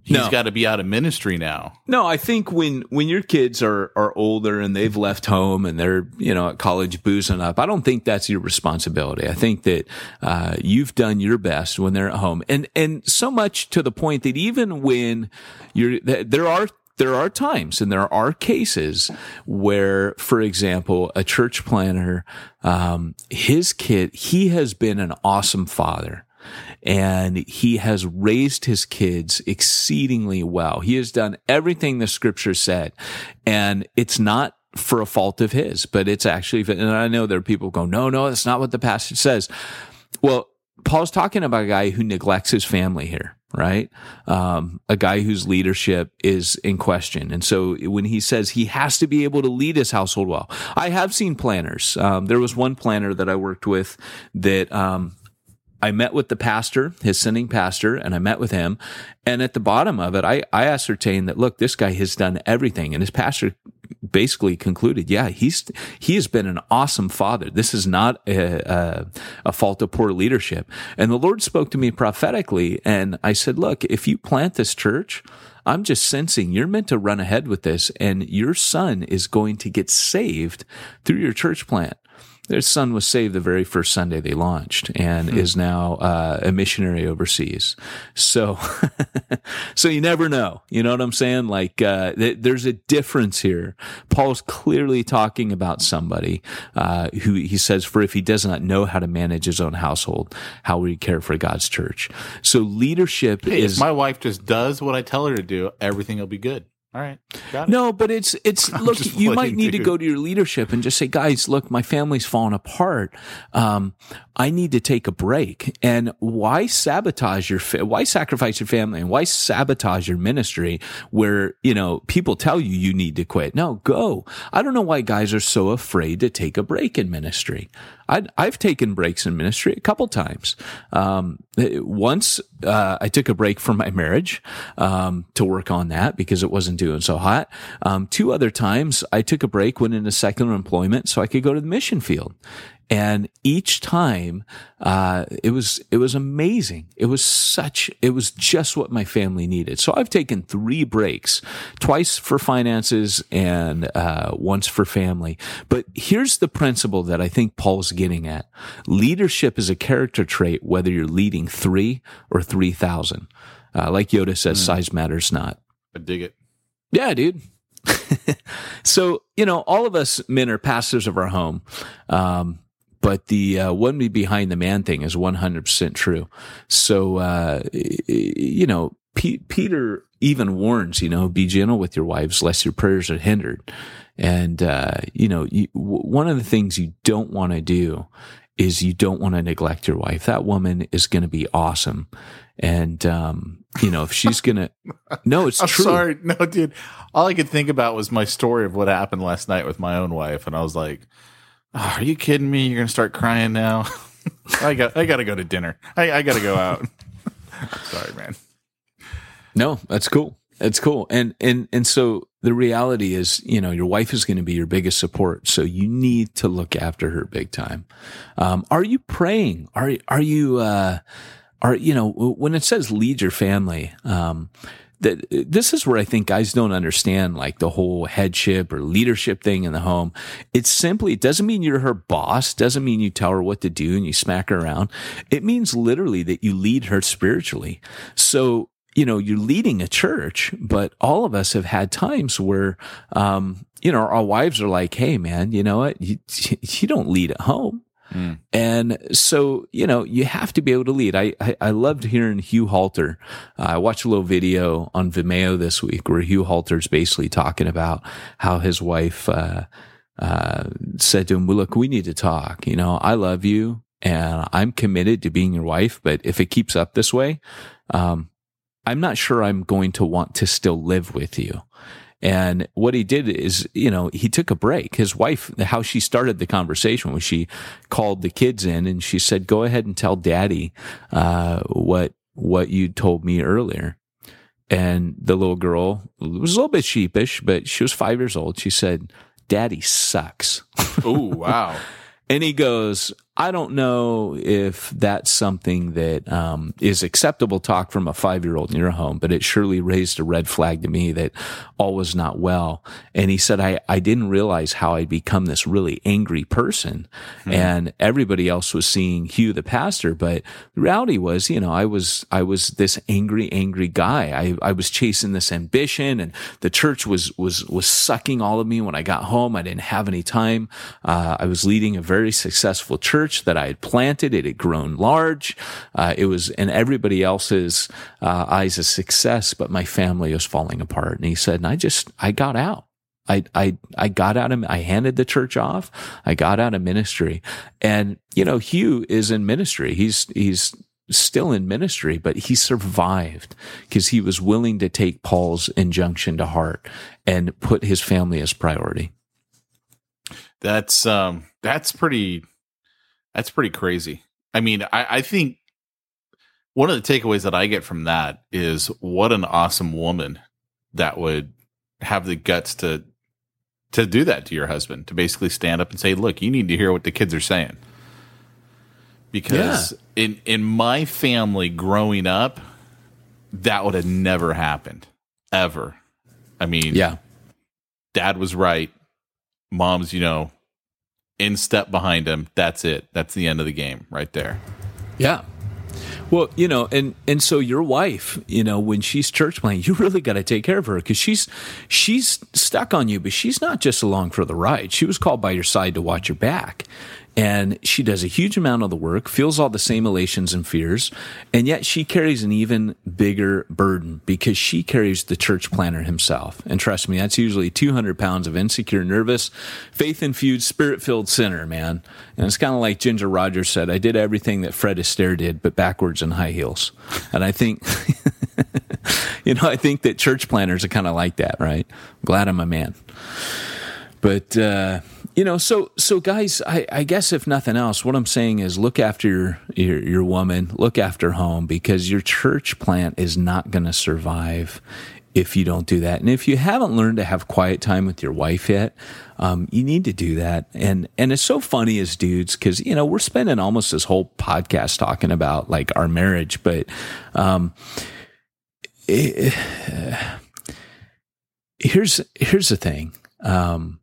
He's no. got to be out of ministry now. No, I think when when your kids are are older and they've left home and they're you know at college boozing up, I don't think that's your responsibility. I think that uh, you've done your best when they're at home, and and so much to the point that even when you're there are there are times and there are cases where, for example, a church planter, um, his kid, he has been an awesome father and he has raised his kids exceedingly well. He has done everything the scripture said. And it's not for a fault of his, but it's actually, and I know there are people go, no, no, that's not what the passage says. Well, Paul's talking about a guy who neglects his family here, right? Um, a guy whose leadership is in question. And so when he says he has to be able to lead his household well, I have seen planters. Um, there was one planter that I worked with that, um, I met with the pastor, his sending pastor, and I met with him. And at the bottom of it, I, I ascertained that, look, this guy has done everything. And his pastor basically concluded, yeah, he's, he has been an awesome father. This is not a, a, a fault of poor leadership. And the Lord spoke to me prophetically. And I said, look, if you plant this church, I'm just sensing you're meant to run ahead with this and your son is going to get saved through your church plant. Their son was saved the very first Sunday they launched and hmm. is now uh, a missionary overseas. So, <laughs> so you never know. You know what I'm saying? Like, uh, th- there's a difference here. Paul's clearly talking about somebody uh, who he says, for if he does not know how to manage his own household, how will he care for God's church? So leadership hey, is. my wife just does what I tell her to do, everything will be good. All right. No, but it's it's <laughs> look. You might need to go to your leadership and just say, guys, look, my family's falling apart. Um, I need to take a break. And why sabotage your fa- why sacrifice your family and why sabotage your ministry where you know people tell you you need to quit? No, go. I don't know why guys are so afraid to take a break in ministry. I, have taken breaks in ministry a couple times. Um, once uh, I took a break from my marriage um, to work on that because it wasn't doing so hot. Um, two other times I took a break, went into secular employment so I could go to the mission field. And each time, uh, it was, it was amazing. It was such, it was just what my family needed. So I've taken three breaks, twice for finances and, uh, once for family. But here's the principle that I think Paul's getting at. Leadership is a character trait, whether you're leading three or 3,000. Uh, like Yoda says, mm. size matters not. I dig it. Yeah, dude. <laughs> so, you know, all of us men are pastors of our home. Um, but the uh, one behind the man thing is 100% true. So, uh, you know, P- Peter even warns, you know, be gentle with your wives lest your prayers are hindered. And, uh, you know, you, w- one of the things you don't want to do is you don't want to neglect your wife. That woman is going to be awesome. And, um, you know, if she's going <laughs> to, no, it's I'm true. Sorry. No, dude. All I could think about was my story of what happened last night with my own wife. And I was like, Oh, are you kidding me? You're gonna start crying now. <laughs> I got I gotta go to dinner. I, I gotta go out. <laughs> Sorry, man. No, that's cool. That's cool. And and and so the reality is, you know, your wife is going to be your biggest support. So you need to look after her big time. Um, are you praying? Are are you uh, are you know when it says lead your family? Um, that this is where I think guys don't understand like the whole headship or leadership thing in the home. It's simply, it doesn't mean you're her boss, doesn't mean you tell her what to do and you smack her around. It means literally that you lead her spiritually. So, you know, you're leading a church, but all of us have had times where, um, you know, our wives are like, Hey, man, you know what? You, <laughs> you don't lead at home. Mm. And so, you know, you have to be able to lead. I, I, I loved hearing Hugh Halter. Uh, I watched a little video on Vimeo this week where Hugh Halter's basically talking about how his wife, uh, uh, said to him, well, look, we need to talk. You know, I love you and I'm committed to being your wife, but if it keeps up this way, um, I'm not sure I'm going to want to still live with you. And what he did is, you know, he took a break. His wife, how she started the conversation was she called the kids in and she said, go ahead and tell daddy, uh, what, what you told me earlier. And the little girl was a little bit sheepish, but she was five years old. She said, daddy sucks. Oh, wow. <laughs> and he goes, I don't know if that's something that um, is acceptable talk from a five year old in your home, but it surely raised a red flag to me that all was not well. And he said, I, I didn't realize how I'd become this really angry person. Hmm. And everybody else was seeing Hugh, the pastor. But the reality was, you know, I was, I was this angry, angry guy. I, I was chasing this ambition and the church was, was, was sucking all of me when I got home. I didn't have any time. Uh, I was leading a very successful church church that I had planted. It had grown large. Uh, it was in everybody else's uh, eyes a success, but my family was falling apart. And he said, and I just, I got out. I, I, I got out of, I handed the church off. I got out of ministry. And, you know, Hugh is in ministry. He's, he's still in ministry, but he survived because he was willing to take Paul's injunction to heart and put his family as priority. That's, um, that's pretty, that's pretty crazy. I mean, I, I think one of the takeaways that I get from that is what an awesome woman that would have the guts to to do that to your husband to basically stand up and say, "Look, you need to hear what the kids are saying." Because yeah. in in my family growing up, that would have never happened ever. I mean, yeah. Dad was right. Mom's, you know, in step behind him. That's it. That's the end of the game right there. Yeah. Well, you know, and and so your wife, you know, when she's church planting, you really got to take care of her because she's she's stuck on you, but she's not just along for the ride. She was called by your side to watch your back, and she does a huge amount of the work, feels all the same elations and fears, and yet she carries an even bigger burden because she carries the church planter himself. And trust me, that's usually 200 pounds of insecure, nervous, faith infused, spirit filled sinner, man. And it's kind of like Ginger Rogers said, I did everything that Fred Astaire did, but backwards in high heels. And I think, <laughs> you know, I think that church planters are kind of like that, right? Glad I'm a man. But, uh, you know, so so guys, I, I guess if nothing else, what I'm saying is look after your your, your woman, look after home because your church plant is not going to survive if you don't do that. And if you haven't learned to have quiet time with your wife yet, um, you need to do that. And and it's so funny as dudes because you know we're spending almost this whole podcast talking about like our marriage, but um, it, uh, <sighs> here's here's the thing. Um,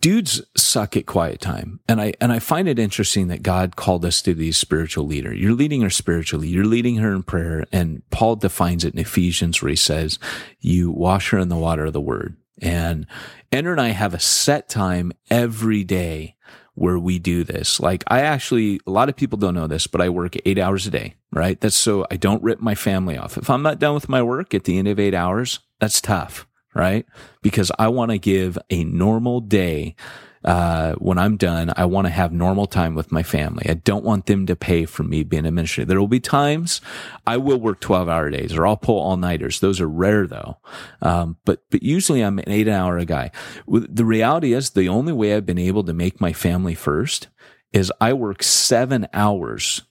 dudes suck at quiet time and i and i find it interesting that god called us to be spiritual leader you're leading her spiritually you're leading her in prayer and paul defines it in ephesians where he says you wash her in the water of the word and Ender and I have a set time every day where we do this. Like I actually, a lot of people don't know this, but I work eight hours a day, right? That's so I don't rip my family off. If I'm not done with my work at the end of eight hours, that's tough right? Because I want to give a normal day. Uh, when I'm done, I want to have normal time with my family. I don't want them to pay for me being a ministry. There will be times I will work 12 hour days or I'll pull all nighters. Those are rare though. Um, but, but usually I'm an eight hour guy. The reality is the only way I've been able to make my family first is I work seven hours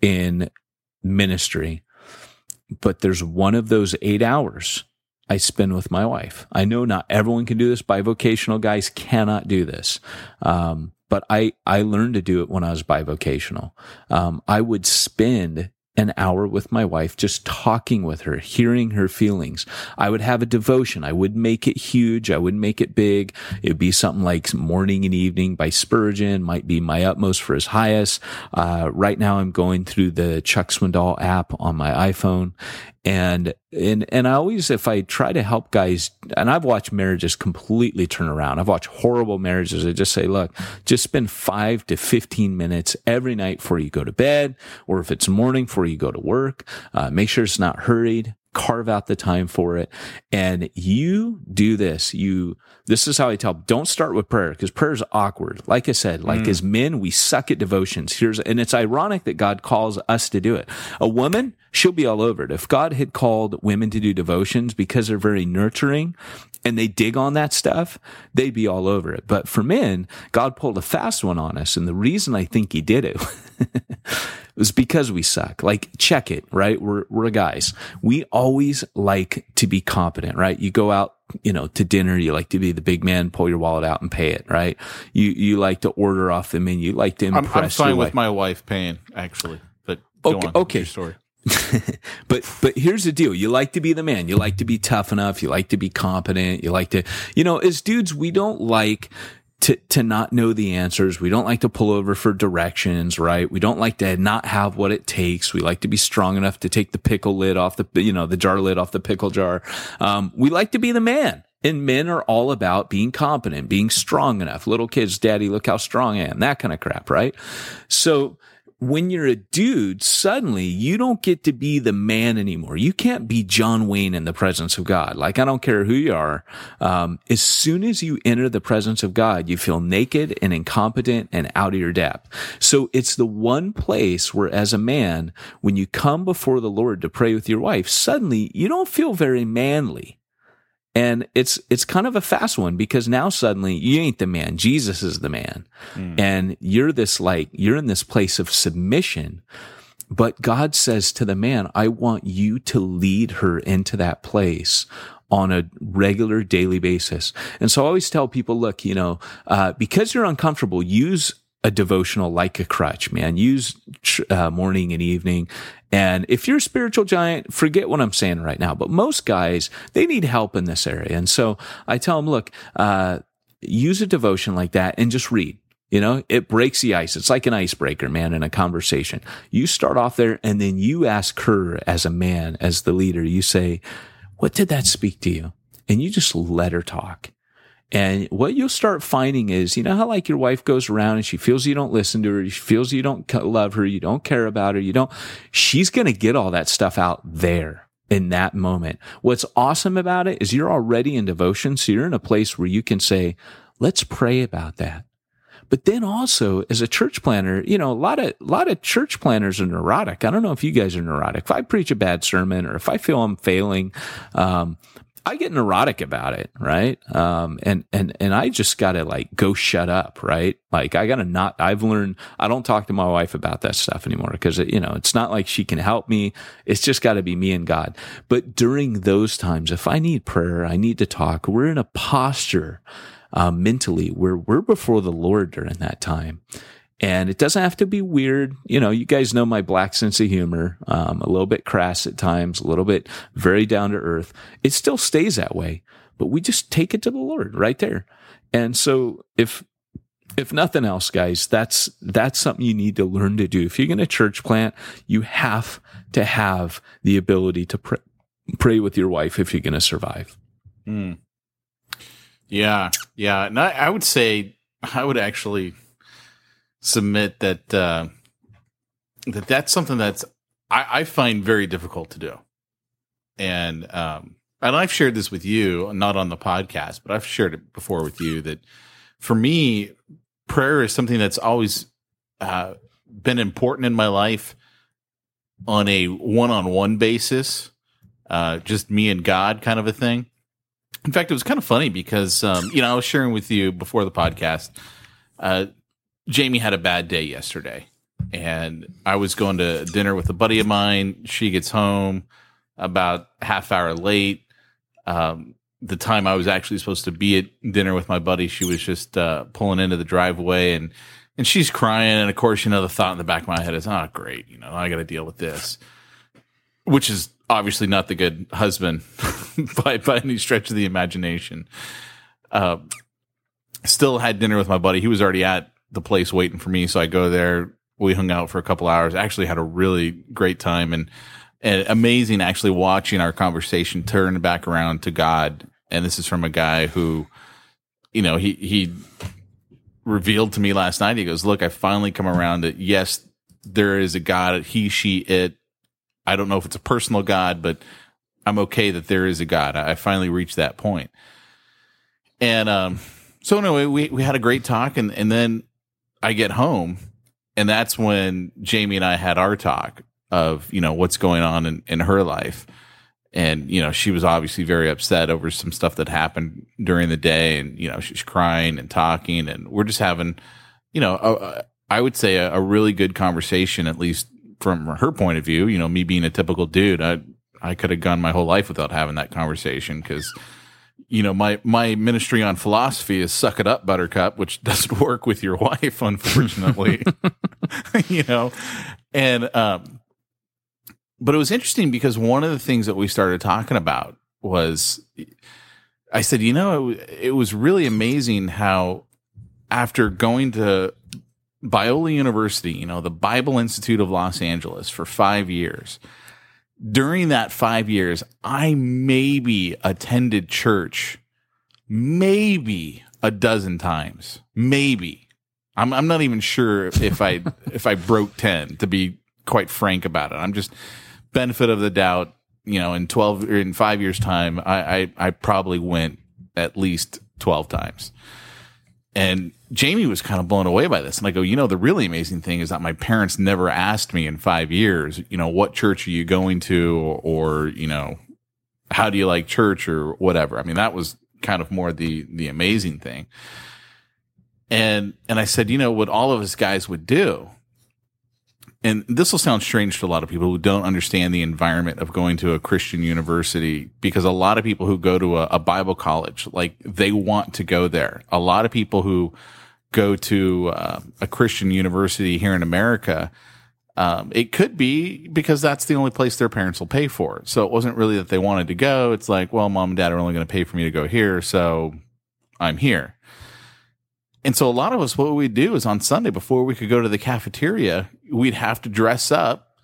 in ministry, but there's one of those eight hours I spend with my wife. I know not everyone can do this. Bivocational guys cannot do this. Um, but I, I learned to do it when I was bivocational. Um, I would spend an hour with my wife, just talking with her, hearing her feelings. I would have a devotion. I would make it huge. I would make it big. It'd be something like Morning and Evening by Spurgeon, might be My Utmost for His Highest. Uh, right now I'm going through the Chuck Swindoll app on my iPhone and and and I always if I try to help guys and I've watched marriages completely turn around. I've watched horrible marriages. I just say, look, just spend 5 to 15 minutes every night before you go to bed or if it's morning before you go to work. Uh, make sure it's not hurried carve out the time for it. And you do this. You, this is how I tell, don't start with prayer because prayer is awkward. Like I said, like mm. as men, we suck at devotions. Here's, and it's ironic that God calls us to do it. A woman, she'll be all over it. If God had called women to do devotions because they're very nurturing and they dig on that stuff, they'd be all over it. But for men, God pulled a fast one on us. And the reason I think he did it <laughs> was because we suck. Like, check it, right? We're, we're guys. We always like to be competent, right? You go out you know, to dinner. You like to be the big man, pull your wallet out and pay it, right? You, you like to order off the menu. You like to impress. I'm, I'm fine with wife. my wife paying, actually. But okay, on, okay. story. <laughs> but but here's the deal you like to be the man you like to be tough enough you like to be competent you like to you know as dudes we don't like to, to not know the answers. We don't like to pull over for directions, right? We don't like to not have what it takes. We like to be strong enough to take the pickle lid off the, you know, the jar lid off the pickle jar. Um, we like to be the man. And men are all about being competent, being strong enough. Little kids, daddy, look how strong I am. That kind of crap, right? So when you're a dude, suddenly you don't get to be the man anymore. You can't be John Wayne in the presence of God. Like, I don't care who you are. Um, as soon as you enter the presence of God, you feel naked and incompetent and out of your depth. So it's the one place where as a man, when you come before the Lord to pray with your wife, suddenly you don't feel very manly. And it's it's kind of a fast one because now suddenly you ain't the man. Jesus is the man. Mm. And you're this like you're in this place of submission. But God says to the man, I want you to lead her into that place on a regular daily basis. And so I always tell people, look, you know, uh, because you're uncomfortable, use a devotional like a crutch, man. Use uh, morning and evening. And if you're a spiritual giant, forget what I'm saying right now. But most guys, they need help in this area. And so I tell them, look, uh, use a devotion like that and just read. You know, it breaks the ice. It's like an icebreaker, man, in a conversation. You start off there and then you ask her as a man, as the leader, you say, what did that speak to you? And you just let her talk. And what you'll start finding is, you know how like your wife goes around and she feels you don't listen to her, she feels you don't love her, you don't care about her, you don't, she's going to get all that stuff out there in that moment. What's awesome about it is you're already in devotion. So you're in a place where you can say, let's pray about that. But then also as a church planter, you know, a lot of, a lot of church planners are neurotic. I don't know if you guys are neurotic. If I preach a bad sermon or if I feel I'm failing, um, I get neurotic about it, right? Um, and, and, and I just gotta like go shut up, right? Like I gotta not, I've learned, I don't talk to my wife about that stuff anymore because, you know, it's not like she can help me. It's just gotta be me and God. But during those times, if I need prayer, I need to talk, we're in a posture, uh, mentally where we're before the Lord during that time. And it doesn't have to be weird. You know, you guys know my black sense of humor, um, a little bit crass at times, a little bit very down to earth. It still stays that way, but we just take it to the Lord right there. And so if, if nothing else, guys, that's, that's something you need to learn to do. If you're going to church plant, you have to have the ability to pray, pray with your wife if you're going to survive. Mm. Yeah. Yeah. And I, I would say, I would actually, submit that uh, that that's something that's I, I, find very difficult to do, and um, and I've shared this with you, not on the podcast, but I've shared it before with you that for me, prayer is something that's always uh, been important in my life on a one-on-one basis, uh, just me and God kind of a thing. In fact, it was kind of funny because um, you know I was sharing with you before the podcast. Uh, Jamie had a bad day yesterday, and I was going to dinner with a buddy of mine. She gets home about half hour late. Um, the time I was actually supposed to be at dinner with my buddy, she was just uh, pulling into the driveway and and she's crying. And of course, you know, the thought in the back of my head is, "Oh, great, you know, I got to deal with this," which is obviously not the good husband <laughs> by by any stretch of the imagination. Uh, still had dinner with my buddy. He was already at the place waiting for me. So I go there. We hung out for a couple hours. Actually had a really great time and, and amazing actually watching our conversation turn back around to God. And this is from a guy who, you know, he, he revealed to me last night. He goes, look, I finally come around that. yes, there is a God, he, she, it. I don't know if it's a personal God, but I'm okay that there is a God. I finally reached that point. And, um, so anyway, we, we had a great talk and, and then I get home, and that's when Jamie and I had our talk of you know what's going on in, in her life, and you know she was obviously very upset over some stuff that happened during the day, and you know she's crying and talking, and we're just having, you know, a, a, I would say a, a really good conversation, at least from her point of view. You know, me being a typical dude, I I could have gone my whole life without having that conversation because you know, my my ministry on philosophy is suck it up, Buttercup, which <laughs> doesn't work with your wife, unfortunately. <laughs> you know, and um, but it was interesting because one of the things that we started talking about was, I said, you know, it, it was really amazing how after going to Biola University, you know, the Bible Institute of Los Angeles for five years during that five years, I maybe attended church maybe a dozen times. Maybe. I'm I'm not even sure if I <laughs> if I broke ten to be quite frank about it. I'm just benefit of the doubt, you know, in twelve or in five years time, I, I, I probably went at least twelve times. And Jamie was kind of blown away by this. And I go, you know, the really amazing thing is that my parents never asked me in five years, you know, what church are you going to or, you know, how do you like church or whatever. I mean, that was kind of more the, the amazing thing. And, and I said, you know, what all of us guys would do and this will sound strange to a lot of people who don't understand the environment of going to a Christian university because a lot of people who go to a, a, Bible college, like they want to go there. A lot of people who go to uh, a Christian university here in America, um, it could be because that's the only place their parents will pay for. So it wasn't really that they wanted to go. It's like, well, mom and dad are only going to pay for me to go here. So I'm here. And so a lot of us, what we'd do is on Sunday before we could go to the cafeteria, we'd have to dress up,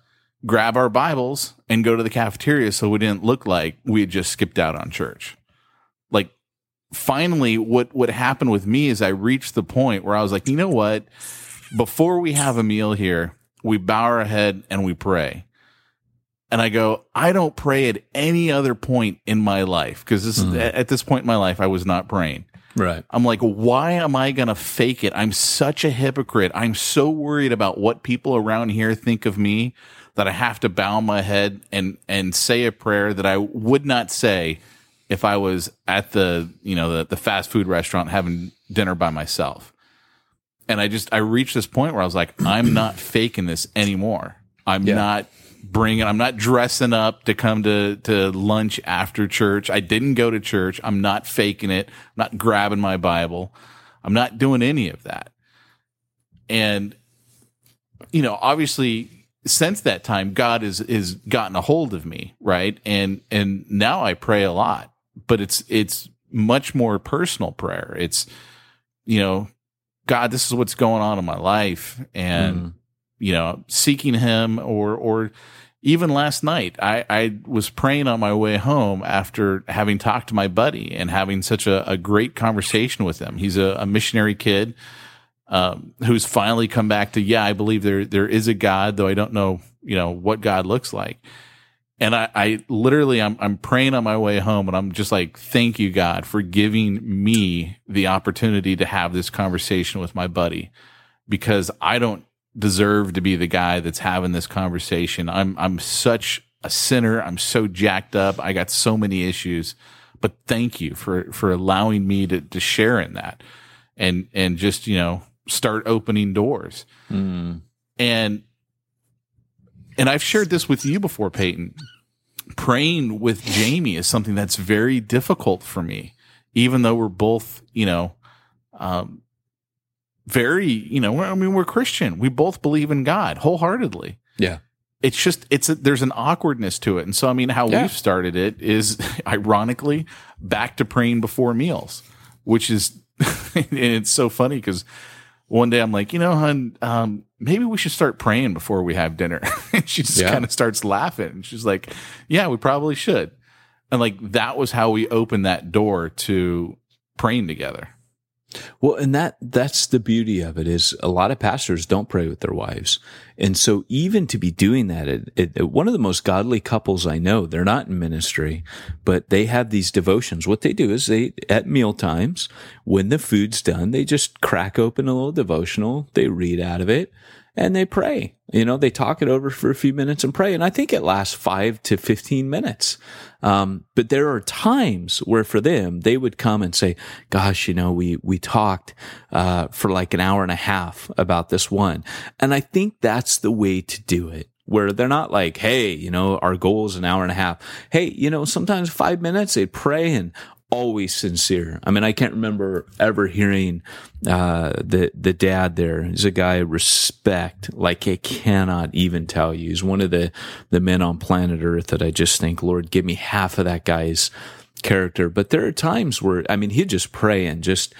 grab our Bibles, and go to the cafeteria so we didn't look like we had just skipped out on church. Finally, what what happened with me is I reached the point where I was like, you know what? Before we have a meal here, we bow our head and we pray. And I go, I don't pray at any other point in my life because this mm. at this point in my life I was not praying. Right. I'm like, why am I going to fake it? I'm such a hypocrite. I'm so worried about what people around here think of me that I have to bow my head and, and say a prayer that I would not say if I was at the, you know, the, the fast food restaurant having dinner by myself. And I just, I reached this point where I was like, I'm not faking this anymore. I'm yeah. not bringing, I'm not dressing up to come to, to lunch after church. I didn't go to church. I'm not faking it. I'm not grabbing my Bible. I'm not doing any of that. And, you know, obviously since that time, God has, has gotten a hold of me. Right. And, and now I pray a lot, but it's, it's much more personal prayer. It's, you know, God, this is what's going on in my life. And, mm you know, seeking him or, or even last night, I, I was praying on my way home after having talked to my buddy and having such a, a great conversation with him. He's a, a missionary kid, um, who's finally come back to, yeah, I believe there, there is a God, though I don't know, you know, what God looks like. And I, I literally, I'm, I'm praying on my way home and I'm just like, thank you, God, for giving me the opportunity to have this conversation with my buddy because I don't deserve to be the guy that's having this conversation. I'm I'm such a sinner. I'm so jacked up. I got so many issues. But thank you for for allowing me to to share in that and and just, you know, start opening doors. Mm. And and I've shared this with you before, Peyton. Praying with Jamie is something that's very difficult for me, even though we're both, you know, um, very, you know, I mean, we're Christian. We both believe in God wholeheartedly. Yeah. It's just, it's a, there's an awkwardness to it. And so, I mean, how yeah. we've started it is <laughs> ironically back to praying before meals, which is, <laughs> and it's so funny because one day I'm like, you know, hon, um, maybe we should start praying before we have dinner. <laughs> and she just yeah. kind of starts laughing. And she's like, yeah, we probably should. And like, that was how we opened that door to praying together. Well, and that that's the beauty of it is a lot of pastors don't pray with their wives. And so even to be doing that, it, it, one of the most godly couples I know, they're not in ministry, but they have these devotions. What they do is they, at meal times, when the food's done, they just crack open a little devotional. They read out of it and they pray. You know, they talk it over for a few minutes and pray. And I think it lasts five to 15 minutes. Um, but there are times where for them, they would come and say, gosh, you know, we, we talked, uh, for like an hour and a half about this one. And I think that's the way to do it where they're not like, Hey, you know, our goal is an hour and a half. Hey, you know, sometimes five minutes they pray and always sincere. I mean, I can't remember ever hearing uh, the the dad there. He's a guy I respect like I cannot even tell you. He's one of the the men on planet Earth that I just think, Lord, give me half of that guy's character. But there are times where I mean, he'd just pray and just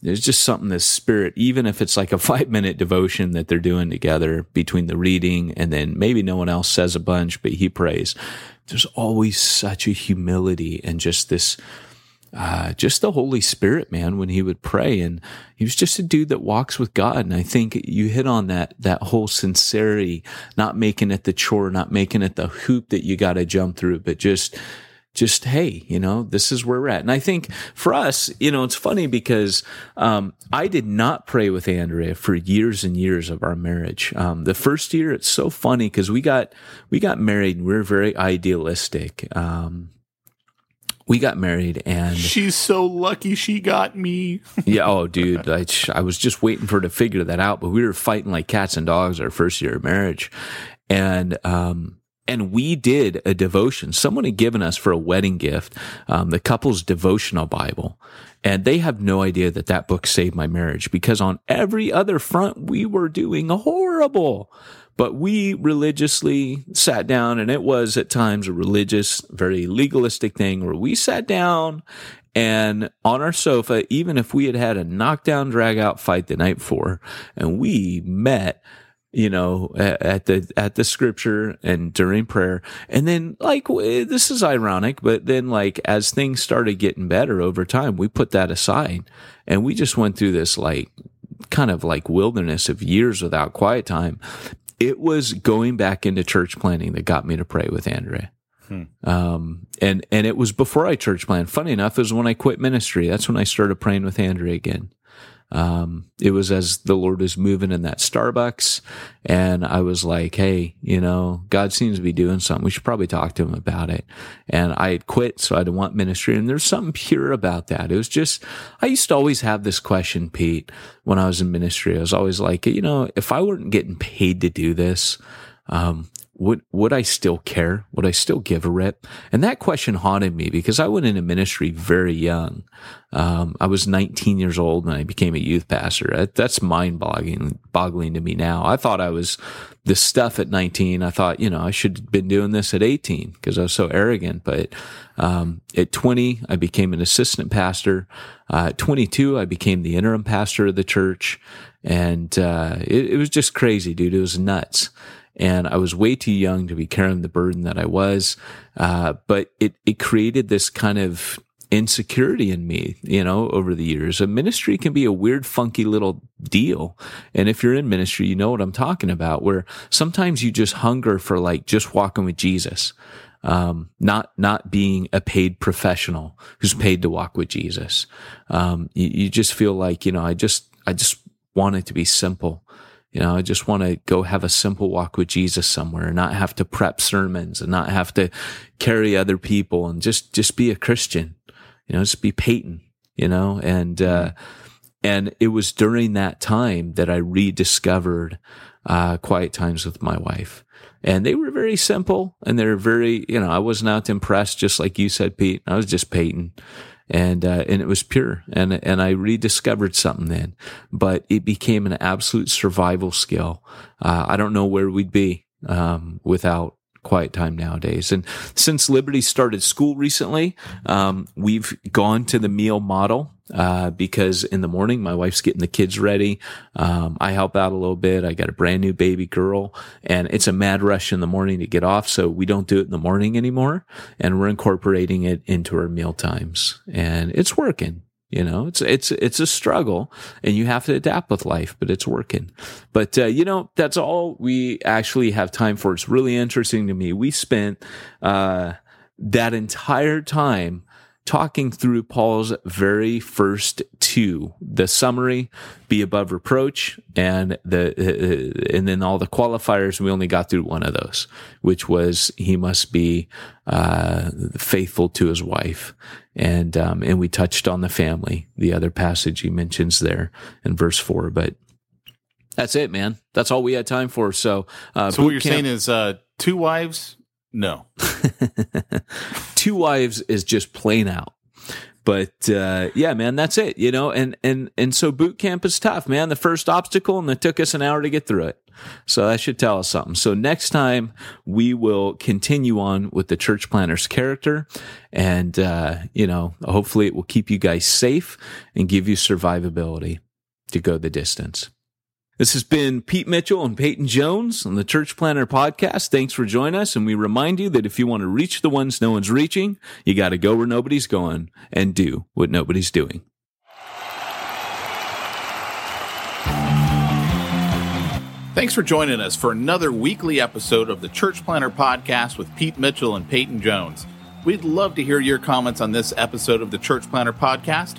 there's just something this spirit, even if it's like a <laughs> five minute devotion that they're doing together between the reading and then maybe no one else says a bunch, but he prays. There's always such a humility and just this uh, just the Holy Spirit, man, when he would pray. And he was just a dude that walks with God. And I think you hit on that, that whole sincerity, not making it the chore, not making it the hoop that you got to jump through, but just, just, hey, you know, this is where we're at. And I think for us, you know, it's funny because, um, I did not pray with Andrea for years and years of our marriage. Um, the first year, it's so funny because we got, we got married and we are very idealistic. Um, we got married and she's so lucky she got me. <laughs> yeah. Oh, dude. I, I was just waiting for her to figure that out, but we were fighting like cats and dogs our first year of marriage. And, um, and we did a devotion. Someone had given us for a wedding gift, um, the couple's devotional Bible. And they have no idea that that book saved my marriage because on every other front, we were doing horrible. But we religiously sat down and it was at times a religious, very legalistic thing where we sat down and on our sofa, even if we had had a knockdown, drag out fight the night before and we met you know, at the, at the scripture and during prayer. And then like, this is ironic, but then like as things started getting better over time, we put that aside and we just went through this like kind of like wilderness of years without quiet time it was going back into church planting that got me to pray with Andre. Hmm. Um, and, and it was before I church planted. Funny enough, it was when I quit ministry. That's when I started praying with Andre again. Um, it was as the Lord was moving in that Starbucks and I was like, Hey, you know, God seems to be doing something. We should probably talk to him about it. And I had quit. So I didn't want ministry. And there's something pure about that. It was just, I used to always have this question, Pete, when I was in ministry. I was always like, you know, if I weren't getting paid to do this, um, would would I still care? Would I still give a rip? And that question haunted me because I went into ministry very young. Um, I was 19 years old and I became a youth pastor. That's mind boggling, boggling to me now. I thought I was this stuff at 19. I thought, you know, I should have been doing this at 18 because I was so arrogant. But um, at 20, I became an assistant pastor. Uh, at 22, I became the interim pastor of the church. And uh, it, it was just crazy, dude. It was nuts and I was way too young to be carrying the burden that I was. Uh, but it it created this kind of insecurity in me, you know, over the years. A ministry can be a weird, funky little deal. And if you're in ministry, you know what I'm talking about, where sometimes you just hunger for like just walking with Jesus. Um, not, not being a paid professional who's paid to walk with Jesus. Um, you, you just feel like, you know, I just, I just want it to be simple. You know, I just want to go have a simple walk with Jesus somewhere and not have to prep sermons and not have to carry other people and just, just be a Christian, you know, just be Peyton, you know, and, uh, and it was during that time that I rediscovered, uh, quiet times with my wife. And they were very simple and they're very, you know, I wasn't out to impress, just like you said, Pete. I was just Peyton and uh, and it was pure and and I rediscovered something then. But it became an absolute survival skill. Uh, I don't know where we'd be um, without quiet time nowadays. And since Liberty started school recently um, we've gone to the meal model uh, because in the morning my wife's getting the kids ready. Um, I help out a little bit. I got a brand new baby girl and it's a mad rush in the morning to get off. So we don't do it in the morning anymore and we're incorporating it into our meal times and it's working. You know, it's, it's, it's a struggle and you have to adapt with life, but it's working. But, uh, you know, that's all we actually have time for. It's really interesting to me. We spent, uh, that entire time talking through Paul's very first two, the summary, be above reproach, and the uh, and then all the qualifiers. We only got through one of those, which was he must be uh, faithful to his wife, and um, and we touched on the family. The other passage he mentions there in verse four, but. That's it, man. That's all we had time for. So, uh, so what you're camp- saying is, uh, two wives, no. <laughs> Two wives is just plain out. but uh, yeah, man, that's it. You know, and and and so boot camp is tough, man. The first obstacle, and it took us an hour to get through it. So that should tell us something. So next time we will continue on with the church planter's character, and uh, you know, hopefully it will keep you guys safe and give you survivability to go the distance. This has been Pete Mitchell and Peyton Jones on the Church Planter Podcast. Thanks for joining us. And we remind you that if you want to reach the ones no one's reaching, you got to go where nobody's going and do what nobody's doing. Thanks for joining us for another weekly episode of the Church Planter Podcast with Pete Mitchell and Peyton Jones. We'd love to hear your comments on this episode of the Church Planter Podcast.